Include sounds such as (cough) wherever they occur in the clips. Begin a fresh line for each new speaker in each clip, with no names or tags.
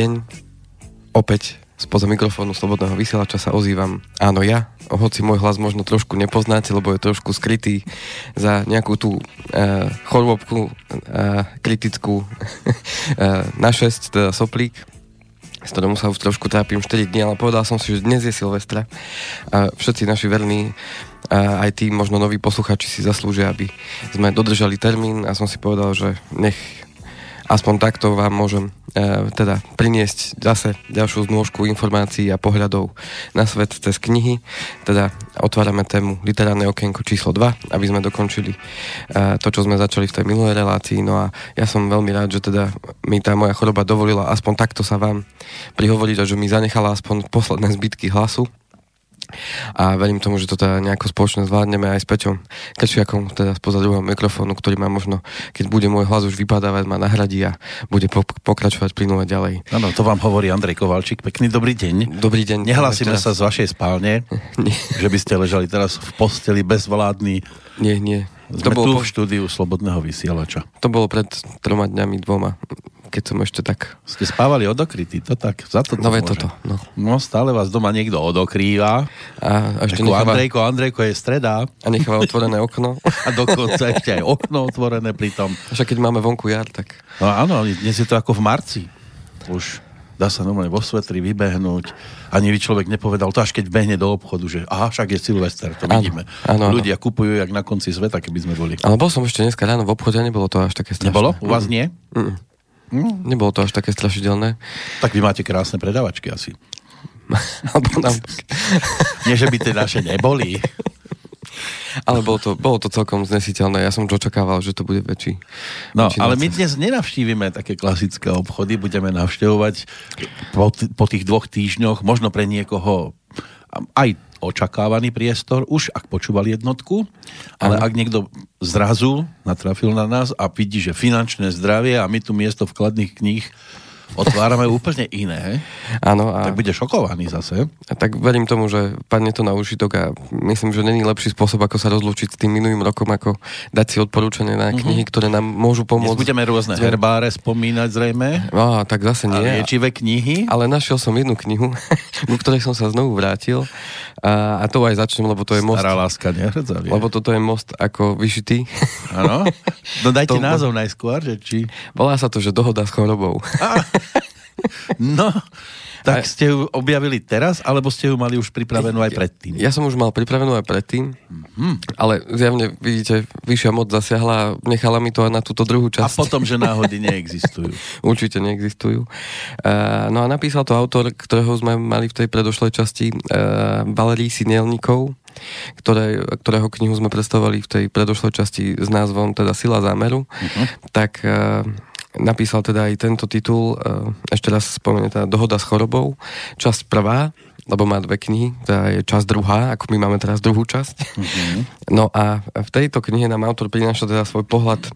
Deň. Opäť spoza mikrofónu Slobodného vysielača sa ozývam. Áno, ja, hoci môj hlas možno trošku nepoznáte, lebo je trošku skrytý za nejakú tú uh, chorobku uh, kritickú uh, (laughs) na 6, teda soplík, s ktorým sa už trošku trápim 4 dní, ale povedal som si, že dnes je Silvestra a všetci naši verní aj tí možno noví posluchači si zaslúžia, aby sme dodržali termín a som si povedal, že nech aspoň takto vám môžem e, teda priniesť zase ďalšiu znôžku informácií a pohľadov na svet cez knihy. Teda otvárame tému literárne okienko číslo 2, aby sme dokončili e, to, čo sme začali v tej minulej relácii. No a ja som veľmi rád, že teda mi tá moja choroba dovolila aspoň takto sa vám prihovoriť a že mi zanechala aspoň posledné zbytky hlasu a verím tomu, že to teda nejako spoločne zvládneme aj s Peťom Kršiakom, teda spoza druhého mikrofónu, ktorý má možno, keď bude môj hlas už vypadávať, ma nahradí a bude po- pokračovať plynule ďalej.
Áno, to vám hovorí Andrej Kovalčík. Pekný dobrý deň.
Dobrý deň.
Nehlasíme teraz... sa z vašej spálne, (laughs) nie. že by ste ležali teraz v posteli bezvládny.
Nie, nie.
Sme to bolo tu po... v štúdiu Slobodného vysielača.
To bolo pred troma dňami, dvoma keď som ešte tak...
Ste spávali odokrytí, to tak, za to, to
No toto, no.
No stále vás doma niekto odokrýva. A, a ešte necháva... Andrejko, Andrejko je streda.
A necháva otvorené okno. (laughs)
a dokonca ešte aj okno otvorené pritom.
Však keď máme vonku jar, tak...
No áno, dnes je to ako v marci. Už dá sa normálne vo svetri vybehnúť. Ani by človek nepovedal to, až keď behne do obchodu, že aha, však je Silvester, to vidíme. Áno, Ľudia áno. kupujú jak na konci sveta, keby sme boli.
Ale bol som ešte dneska ráno v obchode a nebolo to až také strašné.
Nebolo? U vás nie?
Mm. Mm. Nebolo to až také strašidelné.
Tak vy máte krásne predavačky asi. (laughs) Alebo nám... (laughs) Nie, že by tie naše neboli.
Ale bolo to, bolo to celkom znesiteľné. Ja som očakával, že to bude väčší.
No, väčší ale my dnes nenavštívime také klasické obchody. Budeme navštevovať po, t- po tých dvoch týždňoch, možno pre niekoho aj očakávaný priestor, už ak počúval jednotku, ale ano. ak niekto zrazu natrafil na nás a vidí, že finančné zdravie a my tu miesto vkladných kníh otvárame úplne iné,
Áno,
a... tak bude šokovaný zase.
A tak verím tomu, že padne to na užitok a myslím, že není lepší spôsob, ako sa rozlúčiť s tým minulým rokom, ako dať si odporúčanie na knihy, mm-hmm. ktoré nám môžu pomôcť.
Dnes budeme rôzne herbáre spomínať zrejme.
No, tak zase nie.
A liečivé knihy.
Ale našiel som jednu knihu, (laughs) ku ktorej som sa znovu vrátil a, a to aj začnem, lebo to je most.
Stará láska, nie?
Lebo toto je most ako vyšitý.
Áno? No dajte to, názov najskôr, že či...
Volá sa to, že dohoda s chorobou. (laughs) (laughs)
No, tak ste ju objavili teraz, alebo ste ju mali už pripravenú aj predtým?
Ja som už mal pripravenú aj predtým, mm-hmm. ale zjavne, vidíte, vyššia moc zasiahla nechala mi to aj na túto druhú časť.
A potom, že náhody neexistujú. (laughs)
Určite neexistujú. Uh, no a napísal to autor, ktorého sme mali v tej predošlej časti, uh, Valerí Sinelníkov, ktoré, ktorého knihu sme predstavovali v tej predošlej časti s názvom teda Sila zámeru, uh-huh. tak uh, napísal teda aj tento titul, e, ešte raz spomeniem, teda Dohoda s chorobou, časť prvá, lebo má dve knihy, teda je časť druhá, ako my máme teraz druhú časť. Mm-hmm. No a v tejto knihe nám autor prináša teda svoj pohľad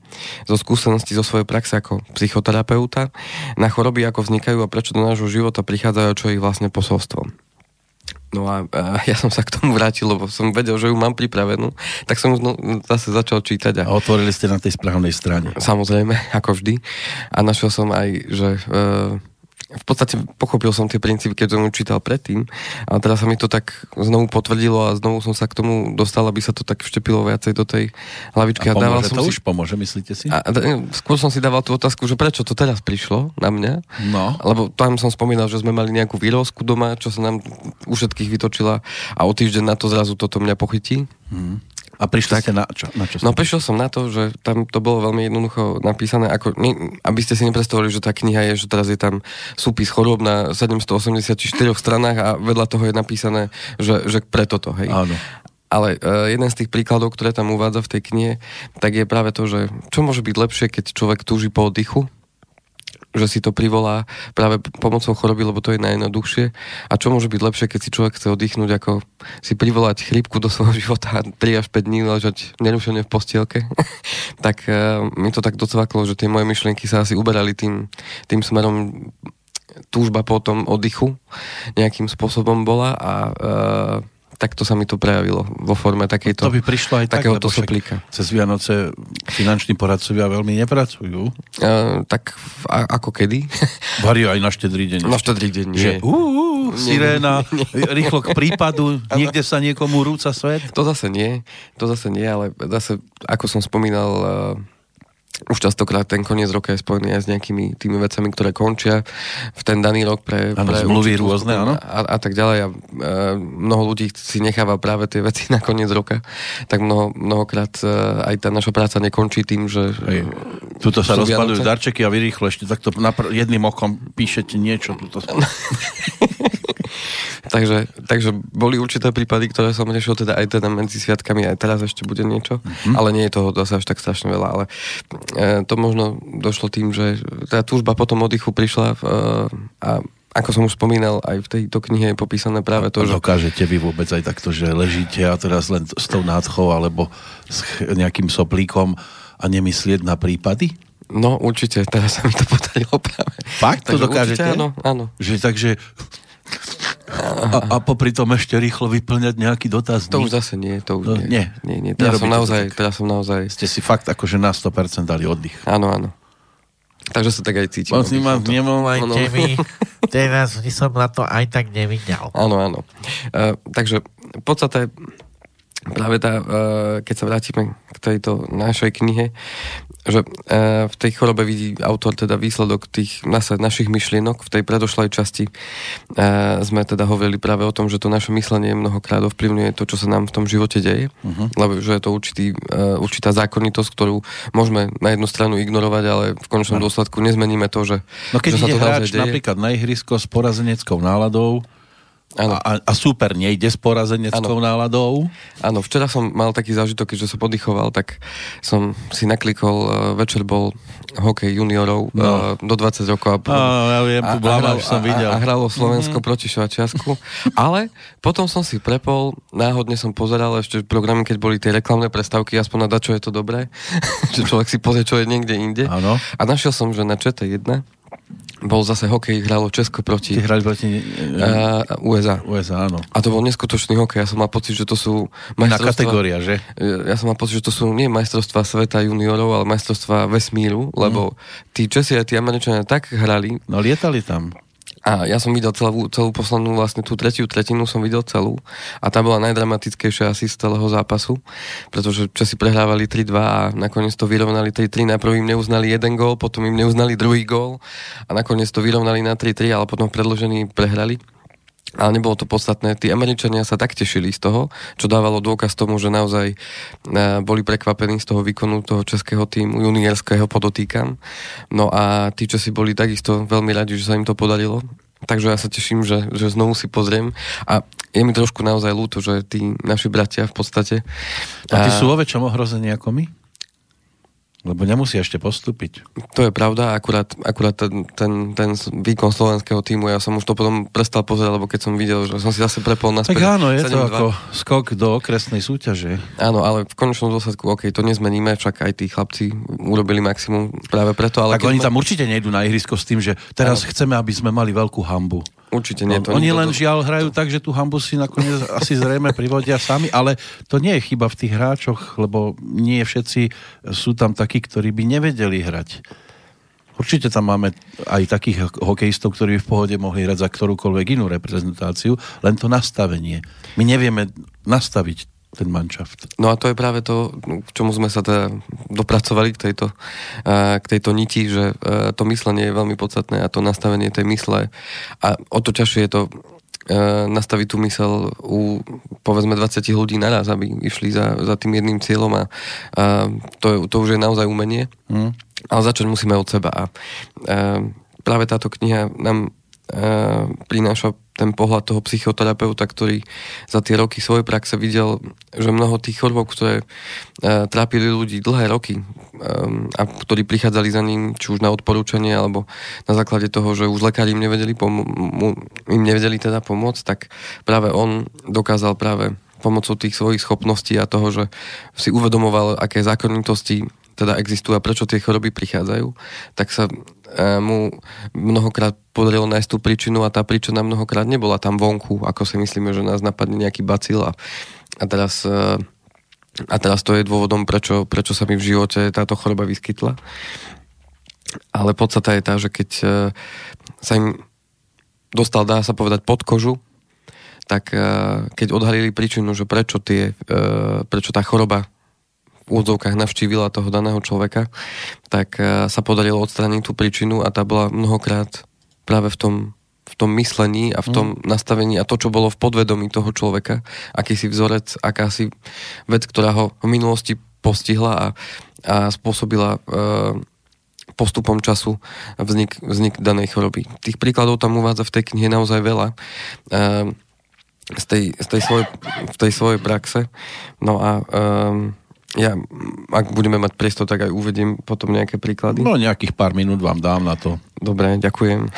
zo skúsenosti, zo svojej praxe ako psychoterapeuta na choroby, ako vznikajú a prečo do nášho života prichádzajú, čo je ich vlastne posolstvo. No a, a ja som sa k tomu vrátil, lebo som vedel, že ju mám pripravenú, tak som no, zase začal čítať.
A... a otvorili ste na tej správnej strane.
Samozrejme, ako vždy. A našiel som aj, že... E, v podstate pochopil som tie princípy, keď som ju čítal predtým a teraz sa mi to tak znovu potvrdilo a znovu som sa k tomu dostal, aby sa to tak vštepilo viacej do tej hlavičky.
A, a dával som
to
si... už pomôže, myslíte si?
A, a, skôr som si dával tú otázku, že prečo to teraz prišlo na mňa.
No.
Lebo tam som spomínal, že sme mali nejakú výrozku doma, čo sa nám u všetkých vytočila a o týždeň na to zrazu toto mňa pochytí.
Hmm. A prišli tak, ste na čo? Na čo
no prišiel som na to, že tam to bolo veľmi jednoducho napísané, ako, ne, aby ste si nepredstavovali, že tá kniha je, že teraz je tam súpis chorób na 784 stranách a vedľa toho je napísané, že, že preto to, hej.
Áno.
Ale uh, jeden z tých príkladov, ktoré tam uvádza v tej knihe, tak je práve to, že čo môže byť lepšie, keď človek túži po oddychu, že si to privolá práve pomocou choroby, lebo to je najjednoduchšie. A čo môže byť lepšie, keď si človek chce oddychnúť, ako si privolať chrípku do svojho (laughs) života a 3 až 5 dní ležať nerušene v postielke. (laughs) tak uh, mi to tak docvaklo, že tie moje myšlienky sa asi uberali tým, tým smerom túžba po tom oddychu nejakým spôsobom bola a uh, tak to sa mi to prejavilo vo forme takejto,
To by prišlo aj tak, lebo však
soplíka.
cez Vianoce finanční poradcovia veľmi nepracujú.
Uh, tak a, ako kedy? (laughs)
Varí aj na štedrý deň.
No štedrý deň,
Že
nie.
uh, siréna, (laughs) rýchlo k prípadu, niekde sa niekomu rúca svet.
To zase nie, to zase nie, ale zase, ako som spomínal, uh, už častokrát ten koniec roka je spojený aj s nejakými tými vecami, ktoré končia v ten daný rok pre,
Áno, zmluvy rôzne, áno.
A, a tak ďalej. A, uh, mnoho ľudí si necháva práve tie veci (laughs) na koniec roka, tak mnoho, mnohokrát uh, aj tá naša práca nekončí tým, že...
Hej. Tuto sa rozpadujú darčeky a vy rýchlo ešte takto napr- jedným okom píšete niečo. Tuto. (laughs) (laughs)
Takže, takže boli určité prípady, ktoré som riešil teda aj teda medzi sviatkami, aj teraz ešte bude niečo, mm-hmm. ale nie je toho zase až tak strašne veľa, ale e, to možno došlo tým, že tá túžba potom oddychu prišla e, a ako som už spomínal, aj v tejto knihe je popísané práve to, že
Dokážete vy vôbec aj takto, že ležíte a teraz len s tou nádchou alebo s nejakým soplíkom a nemyslieť na prípady?
no určite, teraz sa mi to podarilo práve.
Fakt to dokážete?
Určite, áno, áno.
Že takže... A, a popri tom ešte rýchlo vyplňať nejaký dotaz.
To už zase nie, to už
No,
nie.
nie.
nie, nie. Teraz som naozaj, teraz som naozaj,
Ste si fakt akože na 100% dali oddych.
áno, áno. Takže sa tak aj cítim.
Moc ma nevolajte
Áno.
mi. (laughs)
Teraz by som na to aj tak nevidel.
Áno, áno. Uh, takže v podstate práve tá, uh, keď sa vrátime k tejto našej knihe, že uh, v tej chorobe vidí autor teda výsledok tých našich myšlienok. V tej predošlej časti uh, sme teda hovorili práve o tom, že to naše myslenie mnohokrát ovplyvňuje to, čo sa nám v tom živote deje, uh-huh. lebo že je to určitý, určitá zákonitosť, ktorú môžeme na jednu stranu ignorovať, ale v končnom dôsledku nezmeníme to, že,
No keď
že sa to
hráč
deje.
napríklad na ihrisko s porazeneckou náladou
Áno.
a, a super nejde s porazeneckou
Áno.
náladou,
Áno, včera som mal taký zážitok, keďže som poddychoval, tak som si naklikol, uh, večer bol hokej juniorov no. uh, do 20 rokov. A,
Áno, ja viem, tú blamáž som videl.
A, a hralo Slovensko mm-hmm. proti Švačiasku. Ale potom som si prepol, náhodne som pozeral ešte programy, keď boli tie reklamné prestávky, aspoň na čo je to dobré, (laughs) že človek si pozrie, čo je niekde inde.
Áno.
A našiel som, že na ČT1 bol zase hokej, hralo Česko proti
Ty hrali proti
uh, USA.
USA, áno.
A to bol neskutočný hokej. Ja som mal pocit, že to sú majstrovstvá-
kategória, že?
Ja som mal pocit, že to sú nie majstrovstvá sveta juniorov, ale majstrovstvá vesmíru, lebo tí Česi a tí Američania tak hrali
No lietali tam.
A ja som videl celú, celú poslednú, vlastne tú tretiu tretinu som videl celú a tá bola najdramatickejšia asi z celého zápasu, pretože Česi prehrávali 3-2 a nakoniec to vyrovnali 3-3. Najprv im neuznali jeden gól, potom im neuznali druhý gól a nakoniec to vyrovnali na 3-3, ale potom v predložení prehrali. Ale nebolo to podstatné. Tí Američania sa tak tešili z toho, čo dávalo dôkaz tomu, že naozaj e, boli prekvapení z toho výkonu toho českého týmu, juniorského podotýkam. No a tí, čo si boli takisto veľmi radi, že sa im to podarilo. Takže ja sa teším, že, že znovu si pozriem. A je mi trošku naozaj ľúto, že tí naši bratia v podstate...
A ty sú vo väčšom ohrození ako my? Lebo nemusí ešte postúpiť.
To je pravda, akurát, akurát ten, ten, ten výkon slovenského týmu, ja som už to potom prestal pozerať, lebo keď som videl, že som si zase prepol na
Tak áno, je to ako skok do okresnej súťaže.
Áno, ale v konečnom dôsledku, OK, to nezmeníme, však aj tí chlapci urobili maximum práve preto, ale
tak oni
sme-
tam určite nejdú na ihrisko s tým, že teraz
Áno.
chceme, aby sme mali veľkú hambu.
Určite nie.
No,
To
oni
nikto
len
to-
žiaľ hrajú tak, že tú hambu si nakoniec (laughs) asi zrejme privodia sami, ale to nie je chyba v tých hráčoch, lebo nie všetci sú tam takí, ktorí by nevedeli hrať. Určite tam máme aj takých hokejistov, ktorí by v pohode mohli hrať za ktorúkoľvek inú reprezentáciu, len to nastavenie. My nevieme nastaviť ten manšaft.
No a to je práve to, k čomu sme sa teda dopracovali k tejto, eh, k tejto niti, že eh, to myslenie je veľmi podstatné a to nastavenie tej mysle a o to ťažšie je to eh, nastaviť tú mysel u povedzme 20 ľudí naraz, aby išli za, za tým jedným cieľom a, a to, je- to už je naozaj umenie.
Hm?
Ale začať musíme od seba. A e, práve táto kniha nám prináša ten pohľad toho psychoterapeuta, ktorý za tie roky svojej praxe videl, že mnoho tých chorôb, ktoré e, trápili ľudí dlhé roky e, a ktorí prichádzali za ním, či už na odporúčanie, alebo na základe toho, že už lekári im nevedeli, pomo- im nevedeli teda pomôcť, tak práve on dokázal práve pomocou tých svojich schopností a toho, že si uvedomoval, aké zákonitosti teda existujú a prečo tie choroby prichádzajú, tak sa e, mu mnohokrát podarilo nájsť tú príčinu a tá príčina mnohokrát nebola tam vonku, ako si myslíme, že nás napadne nejaký bacil a, a teraz e, a teraz to je dôvodom, prečo, prečo sa mi v živote táto choroba vyskytla. Ale podstata je tá, že keď e, sa im dostal, dá sa povedať, pod kožu, tak keď odhalili príčinu, že prečo, tie, prečo tá choroba úvodzovkách navštívila toho daného človeka, tak e, sa podarilo odstrániť tú príčinu a tá bola mnohokrát práve v tom, v tom myslení a v tom mm. nastavení a to, čo bolo v podvedomí toho človeka, akýsi vzorec, akási vec, ktorá ho v minulosti postihla a, a spôsobila e, postupom času vznik, vznik danej choroby. Tých príkladov tam uvádza v tej knihe naozaj veľa. E, z tej, z tej, svoj, v tej svojej praxe. No a um, ja, ak budeme mať priestor, tak aj uvediem potom nejaké príklady.
No nejakých pár minút vám dám na to.
Dobre, ďakujem.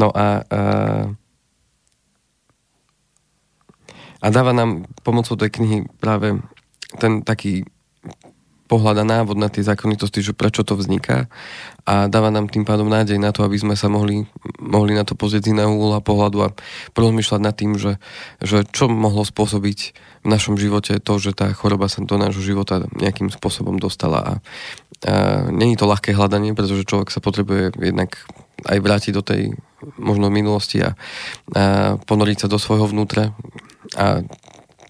no a, a a dáva nám pomocou tej knihy práve ten taký pohľad a návod na tie zákonitosti, že prečo to vzniká a dáva nám tým pádom nádej na to, aby sme sa mohli, mohli na to pozrieť z iného úhla pohľadu a porozmýšľať nad tým, že, že čo mohlo spôsobiť v našom živote to, že tá choroba sa do nášho života nejakým spôsobom dostala. A, a není to ľahké hľadanie, pretože človek sa potrebuje jednak aj vrátiť do tej možno minulosti a, a ponoriť sa do svojho vnútra a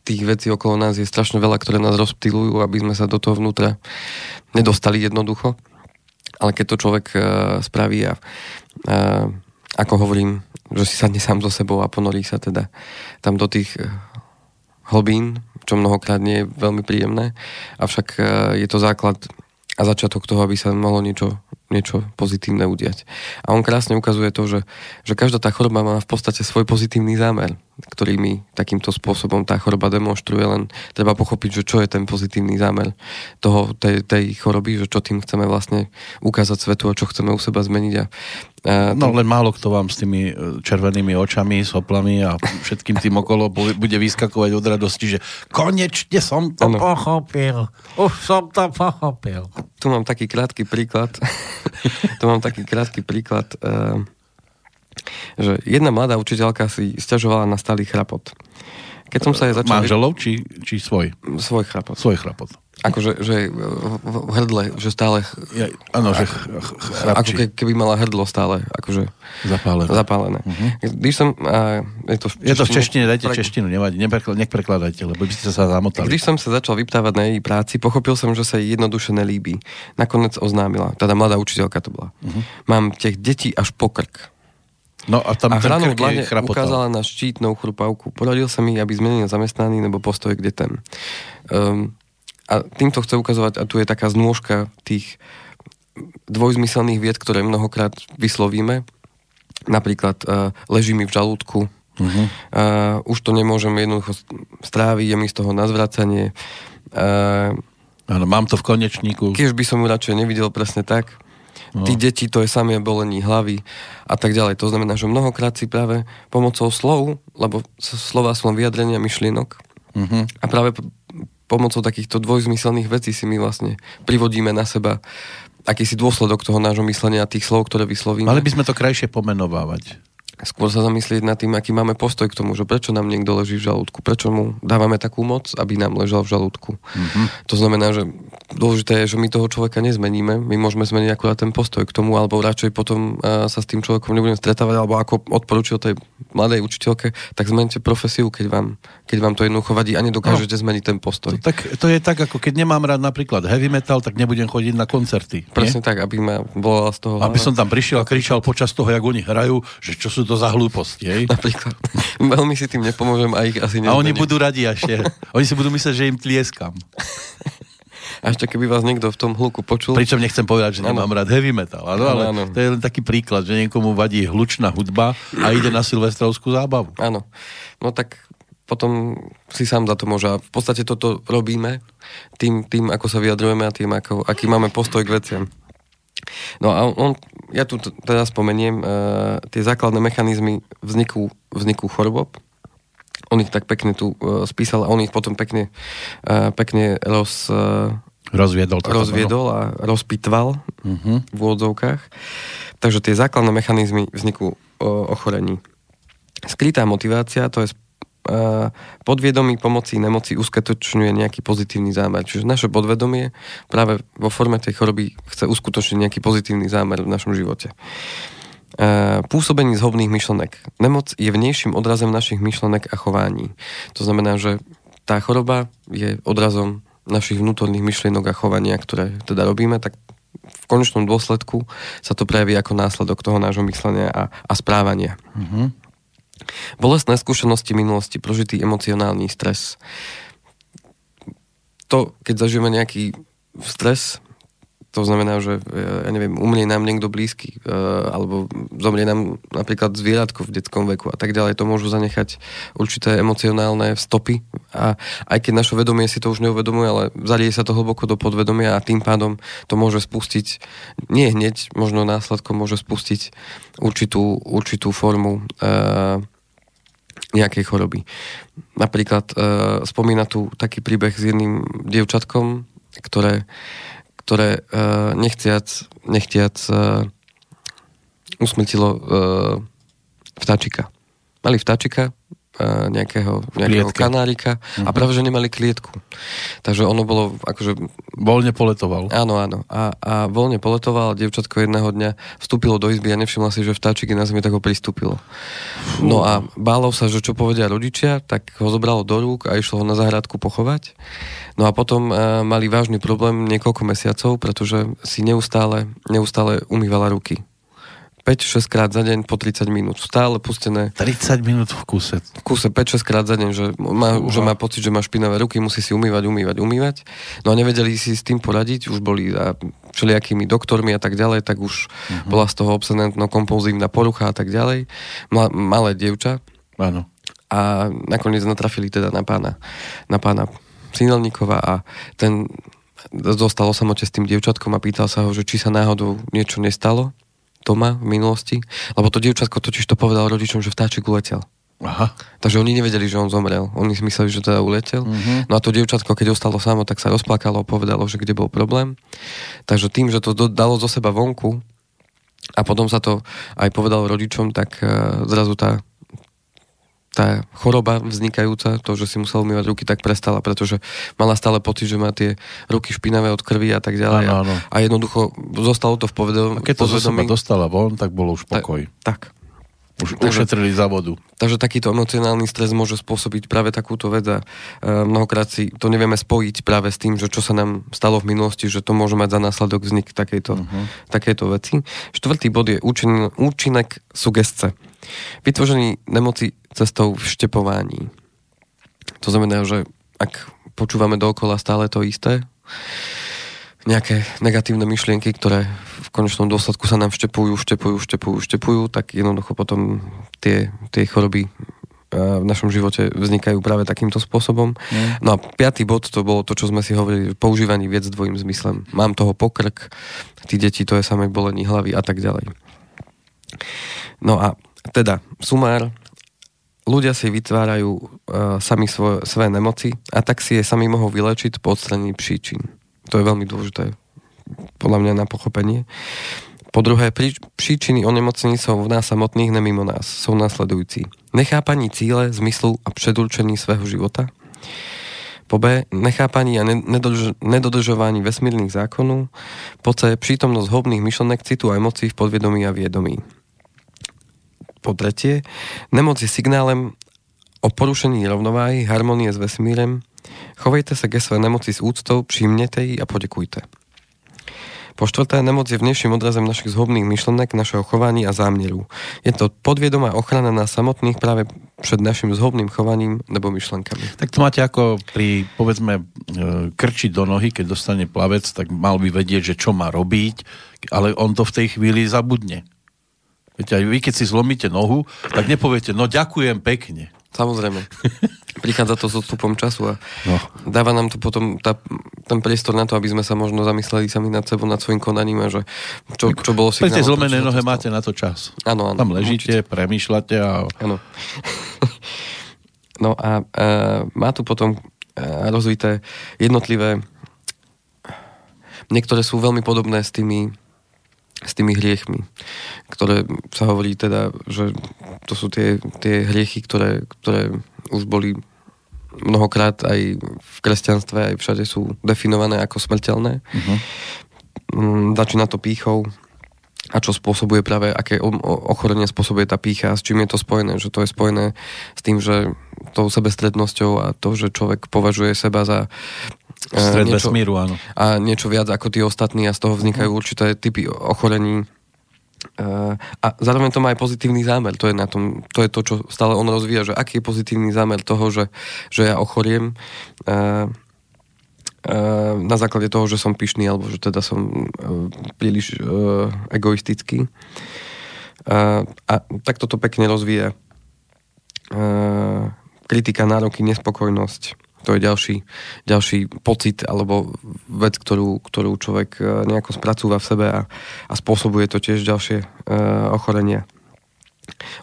tých vecí okolo nás je strašne veľa, ktoré nás rozptýlujú, aby sme sa do toho vnútra nedostali jednoducho. Ale keď to človek uh, spraví a uh, ako hovorím, že si sadne sám so sebou a ponorí sa teda tam do tých uh, hlbín, čo mnohokrát nie je veľmi príjemné, avšak uh, je to základ a začiatok toho, aby sa mohlo niečo niečo pozitívne udiať. A on krásne ukazuje to, že, že každá tá choroba má v podstate svoj pozitívny zámer, ktorý mi takýmto spôsobom tá choroba demonstruje, len treba pochopiť, že čo je ten pozitívny zámer toho, tej, tej choroby, že čo tým chceme vlastne ukázať svetu a čo chceme u seba zmeniť. A,
no len málo kto vám s tými e, červenými očami, soplami a všetkým tým okolo bude vyskakovať od radosti, že konečne som to ano. pochopil. Už som to pochopil.
Tu mám taký krátky príklad to mám taký krátky príklad, uh, že jedna mladá učiteľka si stiažovala na stály chrapot.
Keď som sa jej začal... Manželov či, či svoj?
Svoj chrapot.
Svoj chrapot.
Akože že v hrdle, že stále...
Ja, áno, že ch-
chrapčí. Ako ke, keby mala hrdlo stále, akože...
Zapálené.
Zapálené. Uh-huh. Když som... A,
je, to v češtine, je to v češtine, dajte pre... češtinu, nevadí, neprekl- neprekladajte, lebo by ste sa zamotali.
Když som sa začal vyptávať na jej práci, pochopil som, že sa jej jednoduše nelíbi. Nakoniec oznámila, teda mladá učiteľka to bola. Uh-huh. Mám tých detí až po krk.
No a tam
a hranou dlane ukázala na štítnou chrupavku. Poradil sa mi, aby zmenil zamestnaný nebo postoj k detem. Um, a týmto chce ukazovať, a tu je taká znôžka tých dvojzmyselných vied, ktoré mnohokrát vyslovíme. Napríklad uh, leží mi v žalúdku, uh-huh. uh, už to nemôžem jednoducho stráviť, je mi z toho na zvracanie.
Uh, Áno, mám to v konečníku.
Keď by som ju radšej nevidel presne tak. No. Tí deti, to je samé bolení hlavy a tak ďalej. To znamená, že mnohokrát si práve pomocou slov, lebo slova sú vyjadrenia myšlienok, uh-huh. a práve pomocou takýchto dvojzmyselných vecí si my vlastne privodíme na seba akýsi dôsledok toho nášho myslenia a tých slov, ktoré vyslovíme.
Mali by sme to krajšie pomenovávať
skôr sa zamyslieť nad tým, aký máme postoj k tomu, že prečo nám niekto leží v žalúdku, prečo mu dávame takú moc, aby nám ležal v žalúdku. Mm-hmm. To znamená, že dôležité je, že my toho človeka nezmeníme, my môžeme zmeniť akurát ten postoj k tomu, alebo radšej potom uh, sa s tým človekom nebudeme stretávať, alebo ako odporúčil tej mladej učiteľke, tak zmente profesiu, keď vám, keď vám to jednoducho vadí a nedokážete no, zmeniť ten postoj.
To, tak, to je tak, ako keď nemám rád napríklad heavy metal, tak nebudem chodiť na koncerty.
Presne nie? tak, aby ma volala z toho.
Aby som tam prišiel a kričal počas toho, jak oni hrajú, že čo sú to za hlúposti, hej?
Napríklad. (laughs) Veľmi si tým nepomôžem a ich asi nezmenia.
A oni budú radi ešte. oni si budú myslieť, že im tlieskam. (laughs)
A ešte keby vás niekto v tom hluku počul.
Pričom nechcem povedať, že nemám ano. rád heavy metal, ano, ale ano. to je len taký príklad, že niekomu vadí hlučná hudba a ide na silvestrovskú zábavu.
Áno. No tak potom si sám za to môže. A v podstate toto robíme tým, tým ako sa vyjadrujeme a tým, ako, aký máme postoj k veciam. No a on, ja tu teda spomeniem uh, tie základné mechanizmy vzniku, vzniku chorob. On ich tak pekne tu uh, spísal a on ich potom pekne, uh, pekne roz, uh,
Rozviedol to.
rozviedol a rozpitval
Uh-huh.
v úvodzovkách. Takže tie základné mechanizmy vzniku o, ochorení. Skrytá motivácia, to je podviedomí pomoci nemoci uskutočňuje nejaký pozitívny zámer. Čiže naše podvedomie práve vo forme tej choroby chce uskutočniť nejaký pozitívny zámer v našom živote. Uh, pôsobení zhobných myšlenek. Nemoc je vnejším odrazem našich myšlenek a chování. To znamená, že tá choroba je odrazom našich vnútorných myšlienok a chovania, ktoré teda robíme, tak v konečnom dôsledku sa to prejaví ako následok toho nášho myslenia a, a správania.
Uh-huh.
Bolestné skúsenosti minulosti, prožitý emocionálny stres. To, keď zažijeme nejaký stres, to znamená, že ja neviem, umrie nám niekto blízky, e, alebo zomrie nám napríklad zvieratko v detskom veku a tak ďalej, to môžu zanechať určité emocionálne stopy a aj keď naše vedomie si to už neuvedomuje, ale zarie sa to hlboko do podvedomia a tým pádom to môže spustiť, nie hneď, možno následkom môže spustiť určitú, určitú formu uh, nejakej choroby. Napríklad uh, spomína tu taký príbeh s jedným dievčatkom, ktoré, ktoré uh, nechciac, nechtiac uh, usmrtilo uh, vtáčika. Mali vtáčika, nejakého, nejakého
Klietke.
kanárika a práve, že nemali klietku. Takže ono bolo akože
Voľne poletoval.
Áno, áno. A, a voľne poletoval a dievčatko jedného dňa vstúpilo do izby a nevšimla si, že vtáčik je na zemi, tak ho pristúpilo. No a bálo sa, že čo povedia rodičia, tak ho zobralo do rúk a išlo ho na záhradku pochovať. No a potom uh, mali vážny problém niekoľko mesiacov, pretože si neustále, neustále umývala ruky. 5-6 krát za deň po 30 minút. Stále pustené
30 minút v kuse.
v kuse 5-6 krát za deň, že má,
Fúha.
že má pocit, že má špinavé ruky, musí si umývať, umývať, umývať. No a nevedeli si s tým poradiť, už boli za všelijakými doktormi a tak ďalej, tak už uh-huh. bola z toho obsedentno-kompulzívna porucha a tak ďalej. Mla, malé dievča
Áno.
a nakoniec natrafili teda na pána, na pána Sinelníkova a ten zostal o samote s tým dievčatkom a pýtal sa ho, že či sa náhodou niečo nestalo doma v minulosti, lebo to dievčatko totiž to povedal rodičom, že vtáčik uletel.
Aha.
Takže oni nevedeli, že on zomrel. Oni si mysleli, že teda uletel.
Mhm.
No a to dievčatko, keď ostalo samo, tak sa rozplakalo a povedalo, že kde bol problém. Takže tým, že to do, dalo zo seba vonku a potom sa to aj povedalo rodičom, tak uh, zrazu tá tá choroba vznikajúca, to, že si musel umývať ruky, tak prestala, pretože mala stále pocit, že má tie ruky špinavé od krvi a tak ďalej.
Áno, áno.
A, a jednoducho zostalo to v povedom,
A keď to zo seba
povedomí.
dostala von, tak bolo už
Ta-
pokoj.
Tak.
Už
Takže-
ušetrili za vodu.
Takže takýto emocionálny stres môže spôsobiť práve takúto vec a e, mnohokrát si to nevieme spojiť práve s tým, že čo sa nám stalo v minulosti, že to môže mať za následok vznik takejto, uh-huh. takejto veci. Štvrtý bod je účin, účinek sugesce. Vytvoření nemoci cestou vštepování. To znamená, že ak počúvame dookola stále to isté, nejaké negatívne myšlienky, ktoré v konečnom dôsledku sa nám vštepujú, vštepujú, vštepujú, vštepujú, tak jednoducho potom tie, tie choroby a v našom živote vznikajú práve takýmto spôsobom.
Mm.
No a piatý bod to bolo to, čo sme si hovorili, používanie viec s dvojím zmyslem. Mám toho pokrk, tí deti, to je samé bolení hlavy a tak ďalej. No a teda, sumár, ľudia si vytvárajú uh, sami svoje, svoje nemoci a tak si je sami mohou vylečiť po odstranení príčin. To je veľmi dôležité podľa mňa na pochopenie. Po druhé, prí, príčiny onemocnení sú v nás samotných, ne mimo nás. Sú nasledujúci. Nechápaní cíle, zmyslu a predurčení svého života. Po B. Nechápaní a ne- nedodrž- nedodržování vesmírnych zákonov. Po C. Prítomnosť hobných myšlenek, citu a emócií v podvedomí a viedomí. Po tretie, nemoc je signálem o porušení rovnováhy, harmonie s vesmírem. Chovejte sa ke své nemoci s úctou, přijmnete ji a podekujte. Po štvrté, nemoc je vnejším odrazem našich zhobných myšlenek, našeho chování a záměrů. Je to podviedomá ochrana nás samotných práve před našim zhobným chovaním nebo myšlenkami.
Tak to máte ako pri, povedzme, e, krči do nohy, keď dostane plavec, tak mal by vedieť, že čo má robiť, ale on to v tej chvíli zabudne. Viete, aj vy, keď si zlomíte nohu, tak nepoviete, no ďakujem pekne.
Samozrejme. (laughs) Prichádza to s odstupom času a
No.
dáva nám to potom tá, ten priestor na to, aby sme sa možno zamysleli sami nad sebou, nad svojim konaním a že čo, čo bolo signálom, prečo sa to
nohe máte na to čas.
Áno, áno.
Tam ležíte, premýšľate a...
Áno. (laughs) no a e, má tu potom e, rozvité jednotlivé niektoré sú veľmi podobné s tými, s tými hriechmi, ktoré sa hovorí teda, že to sú tie, tie hriechy, ktoré, ktoré už boli mnohokrát aj v kresťanstve, aj všade sú definované ako smrteľné. Uh-huh. Začína to pýchou, a čo spôsobuje práve, aké ochorenie spôsobuje tá pícha, s čím je to spojené, že to je spojené s tým, že tou sebestrednosťou a to, že človek považuje seba za
Stred niečo, vesmíru, áno.
A niečo viac ako tí ostatní a z toho vznikajú uh-huh. určité typy ochorení. Uh, a zároveň to má aj pozitívny zámer, to je, na tom, to je to, čo stále on rozvíja, že aký je pozitívny zámer toho, že, že ja ochoriem. Uh, na základe toho, že som pyšný alebo že teda som príliš egoistický. A takto to pekne rozvíja. Kritika, nároky, nespokojnosť. To je ďalší, ďalší pocit alebo vec, ktorú, ktorú človek nejako spracúva v sebe a, a spôsobuje to tiež ďalšie uh, ochorenia.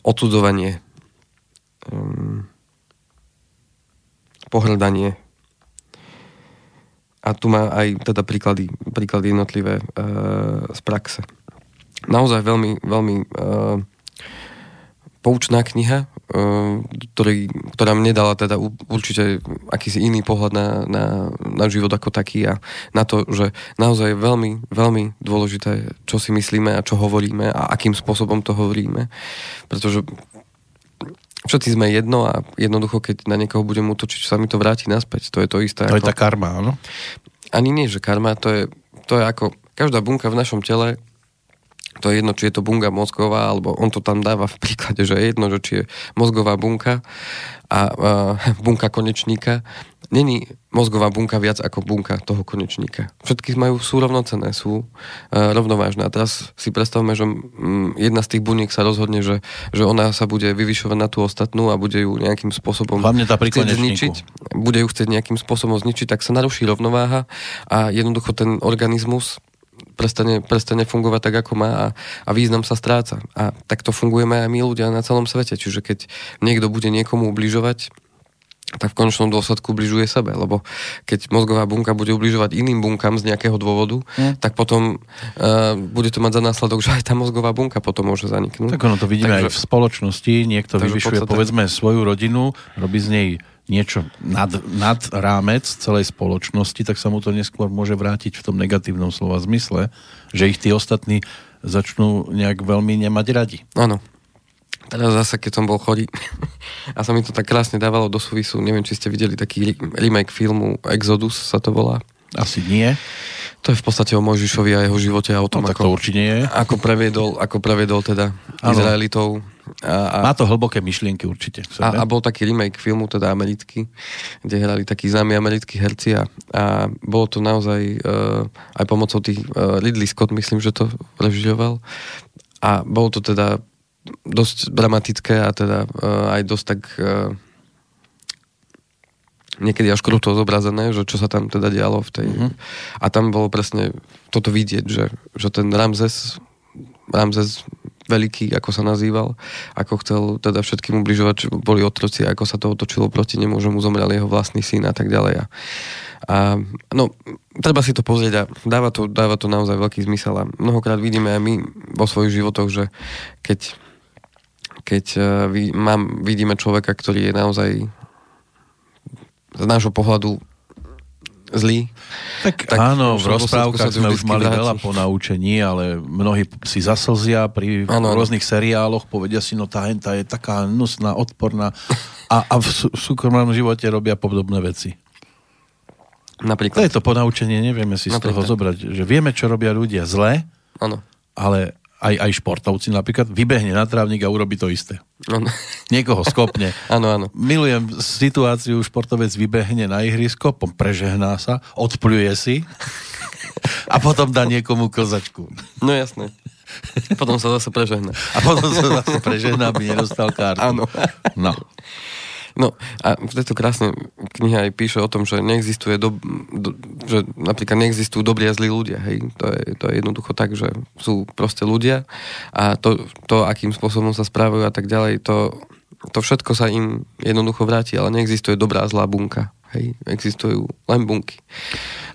Odsudzovanie, um, pohľadanie, a tu má aj teda príklady, príklady jednotlivé e, z praxe. Naozaj veľmi, veľmi e, poučná kniha, e, ktorý, ktorá mne dala teda určite akýsi iný pohľad na, na, na život ako taký a na to, že naozaj je veľmi, veľmi dôležité, čo si myslíme a čo hovoríme a akým spôsobom to hovoríme. Pretože všetci sme jedno a jednoducho, keď na niekoho budem útočiť, sa mi to vráti naspäť. To je to isté.
To ako... je tá karma, áno?
Ani nie, že karma, to je, to je ako každá bunka v našom tele, to je jedno, či je to bunka mozgová, alebo on to tam dáva v príklade, že je jedno, že či je mozgová bunka a, a bunka konečníka není mozgová bunka viac ako bunka toho konečníka. Všetky majú, sú rovnocené, sú uh, rovnovážne. A teraz si predstavme, že um, jedna z tých buniek sa rozhodne, že, že ona sa bude vyvyšovať na tú ostatnú a bude ju nejakým spôsobom
Hlavne tá chcieť
zničiť. Bude ju chcieť nejakým spôsobom zničiť, tak sa naruší rovnováha a jednoducho ten organizmus prestane, prestane fungovať tak, ako má a, a význam sa stráca. A takto fungujeme aj my ľudia na celom svete. Čiže keď niekto bude niekomu ubližovať, tak v konečnom dôsledku ubližuje sebe, lebo keď mozgová bunka bude ubližovať iným bunkám z nejakého dôvodu, mm. tak potom uh, bude to mať za následok, že aj tá mozgová bunka potom môže zaniknúť.
Tak ono to vidíme takže, aj v spoločnosti, niekto vyvyšuje podstate... povedzme svoju rodinu, robí z nej niečo nad, nad rámec celej spoločnosti, tak sa mu to neskôr môže vrátiť v tom negatívnom slova zmysle, že ich tí ostatní začnú nejak veľmi nemať radi.
Áno, Teraz zase, keď som bol chorý (laughs) a sa mi to tak krásne dávalo do súvisu, neviem, či ste videli taký remake filmu Exodus sa to volá.
Asi nie.
To je v podstate o Mojžišovi a jeho živote a o tom,
no, ako, to určite je.
ako previedol, ako previedol teda ano. Izraelitov.
A, a, Má to hlboké myšlienky určite.
A, a bol taký remake filmu, teda americký, kde hrali takí známi americkí herci a, a bolo to naozaj uh, aj pomocou tých uh, Ridley Scott, myslím, že to režiroval. A bolo to teda dosť dramatické a teda uh, aj dosť tak uh, niekedy až kruto zobrazené, že čo sa tam teda dialo v tej... Mm-hmm. A tam bolo presne toto vidieť, že, že ten Ramzes, Ramzes veľký, ako sa nazýval, ako chcel teda všetkým ubližovať, že boli otroci, ako sa to otočilo proti nemu, že mu zomrel jeho vlastný syn a tak ďalej. A, a no, treba si to pozrieť a dáva to, dáva to naozaj veľký zmysel a mnohokrát vidíme aj my vo svojich životoch, že keď keď uh, vidíme človeka, ktorý je naozaj z nášho pohľadu zlý.
Tak, tak áno, v rozprávkach sme už mali vráti. veľa ponaučení, ale mnohí si zaslzia pri ano, rôznych seriáloch, povedia si, no tá henta je taká nusná, odporná a, a v, v súkromnom živote robia podobné veci.
Napríklad.
To je to ponaučenie, nevieme si Napríklad. z toho zobrať, že vieme, čo robia ľudia zle,
ano.
ale aj, aj športovci napríklad, vybehne na trávnik a urobí to isté. Ano. Niekoho skopne. (laughs)
Áno, áno.
Milujem situáciu, športovec vybehne na ihrisko, prežehná sa, odpluje si (laughs) a potom dá niekomu klzačku.
No jasné. Potom sa zase prežehná.
A potom sa zase prežehná, aby nedostal kartu.
Áno.
No.
No a v tejto krásne kniha aj píše o tom, že neexistuje, do, do, že napríklad neexistujú dobrí a zlí ľudia, hej. To je, to je jednoducho tak, že sú proste ľudia a to, to akým spôsobom sa správajú a tak ďalej, to, to všetko sa im jednoducho vráti, ale neexistuje dobrá a zlá bunka, hej, existujú len bunky.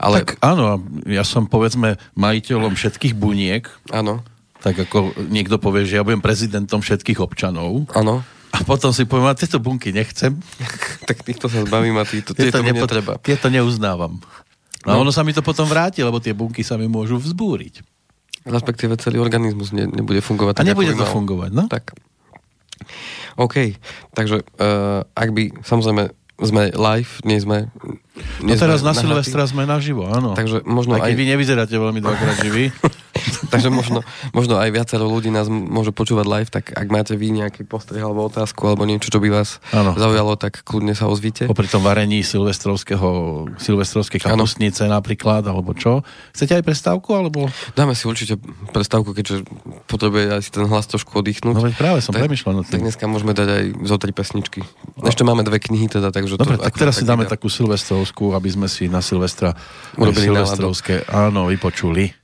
Ale,
Tak áno, ja som povedzme majiteľom všetkých buniek,
áno,
tak ako niekto povie, že ja budem prezidentom všetkých občanov.
Áno,
a potom si poviem, a tieto bunky nechcem, (laughs)
tak týchto sa zbavím a týchto, tieto
nepot-
netreba.
tieto neuznávam. No. A ono sa mi to potom vráti, lebo tie bunky sa mi môžu vzbúriť.
Respektíve celý organizmus ne, nebude fungovať.
A
tak,
nebude
ako by
to
mal.
fungovať, no?
Tak. OK, takže uh, ak by, samozrejme, sme live, nie sme...
No teraz na Silvestra sme naživo, áno.
Takže možno
aj
aj-
vy nevyzeráte veľmi dvakrát živí. (laughs)
Takže možno, možno aj viacero ľudí nás môže počúvať live, tak ak máte vy nejaký postreh alebo otázku alebo niečo, čo by vás
Áno.
zaujalo, tak kľudne sa ozvite.
Popri tom varení silvestrovského, silvestrovskej kapustnice napríklad, alebo čo. Chcete aj prestávku, alebo...
Dáme si určite prestávku, keďže potrebuje aj si ten hlas trošku oddychnúť.
No práve som
tak,
premyšľal
Tak dneska môžeme dať aj zo tri pesničky. Ešte máme dve knihy teda, takže
Dobre,
to...
tak teraz si dáme takú silvestrovskú, aby sme si na Silvestra
Urobili
silvestrovské, áno, vypočuli.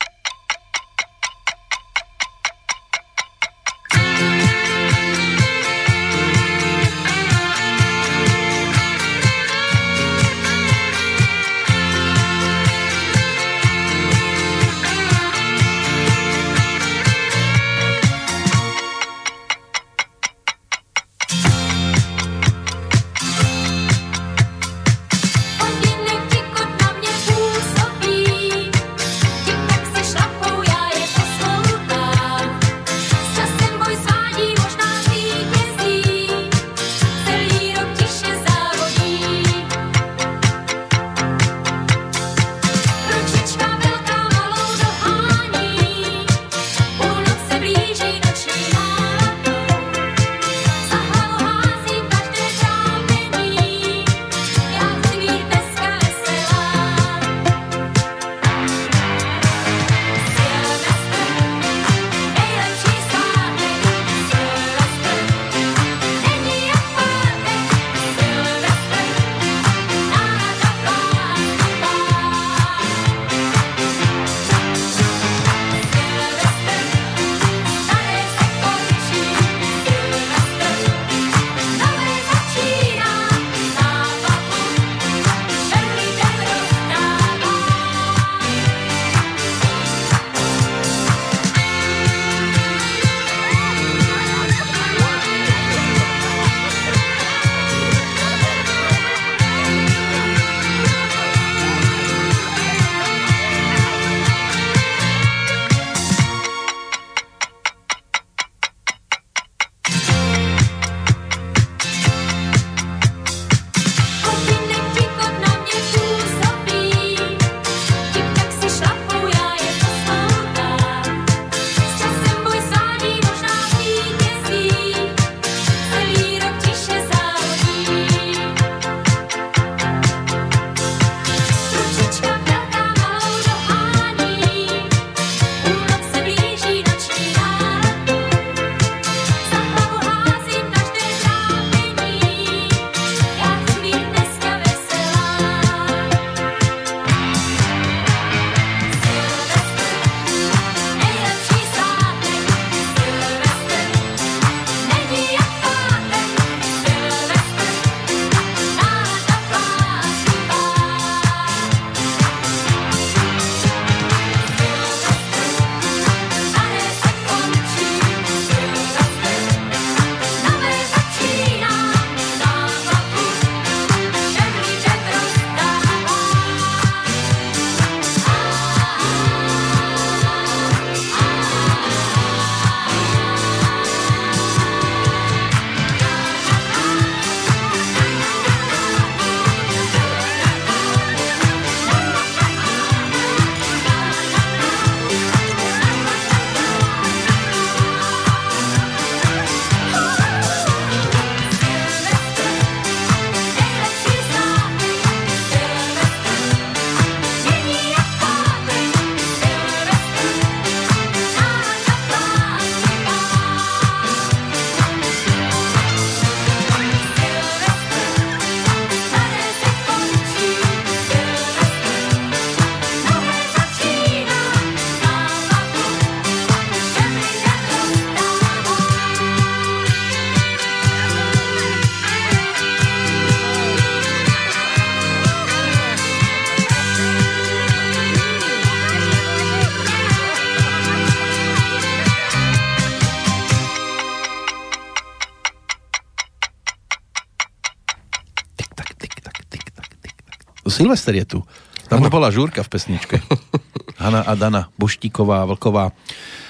Silvester je tu. Tam už bola žúrka v pesničke. (laughs) Hanna a Dana Boštíková, Vlková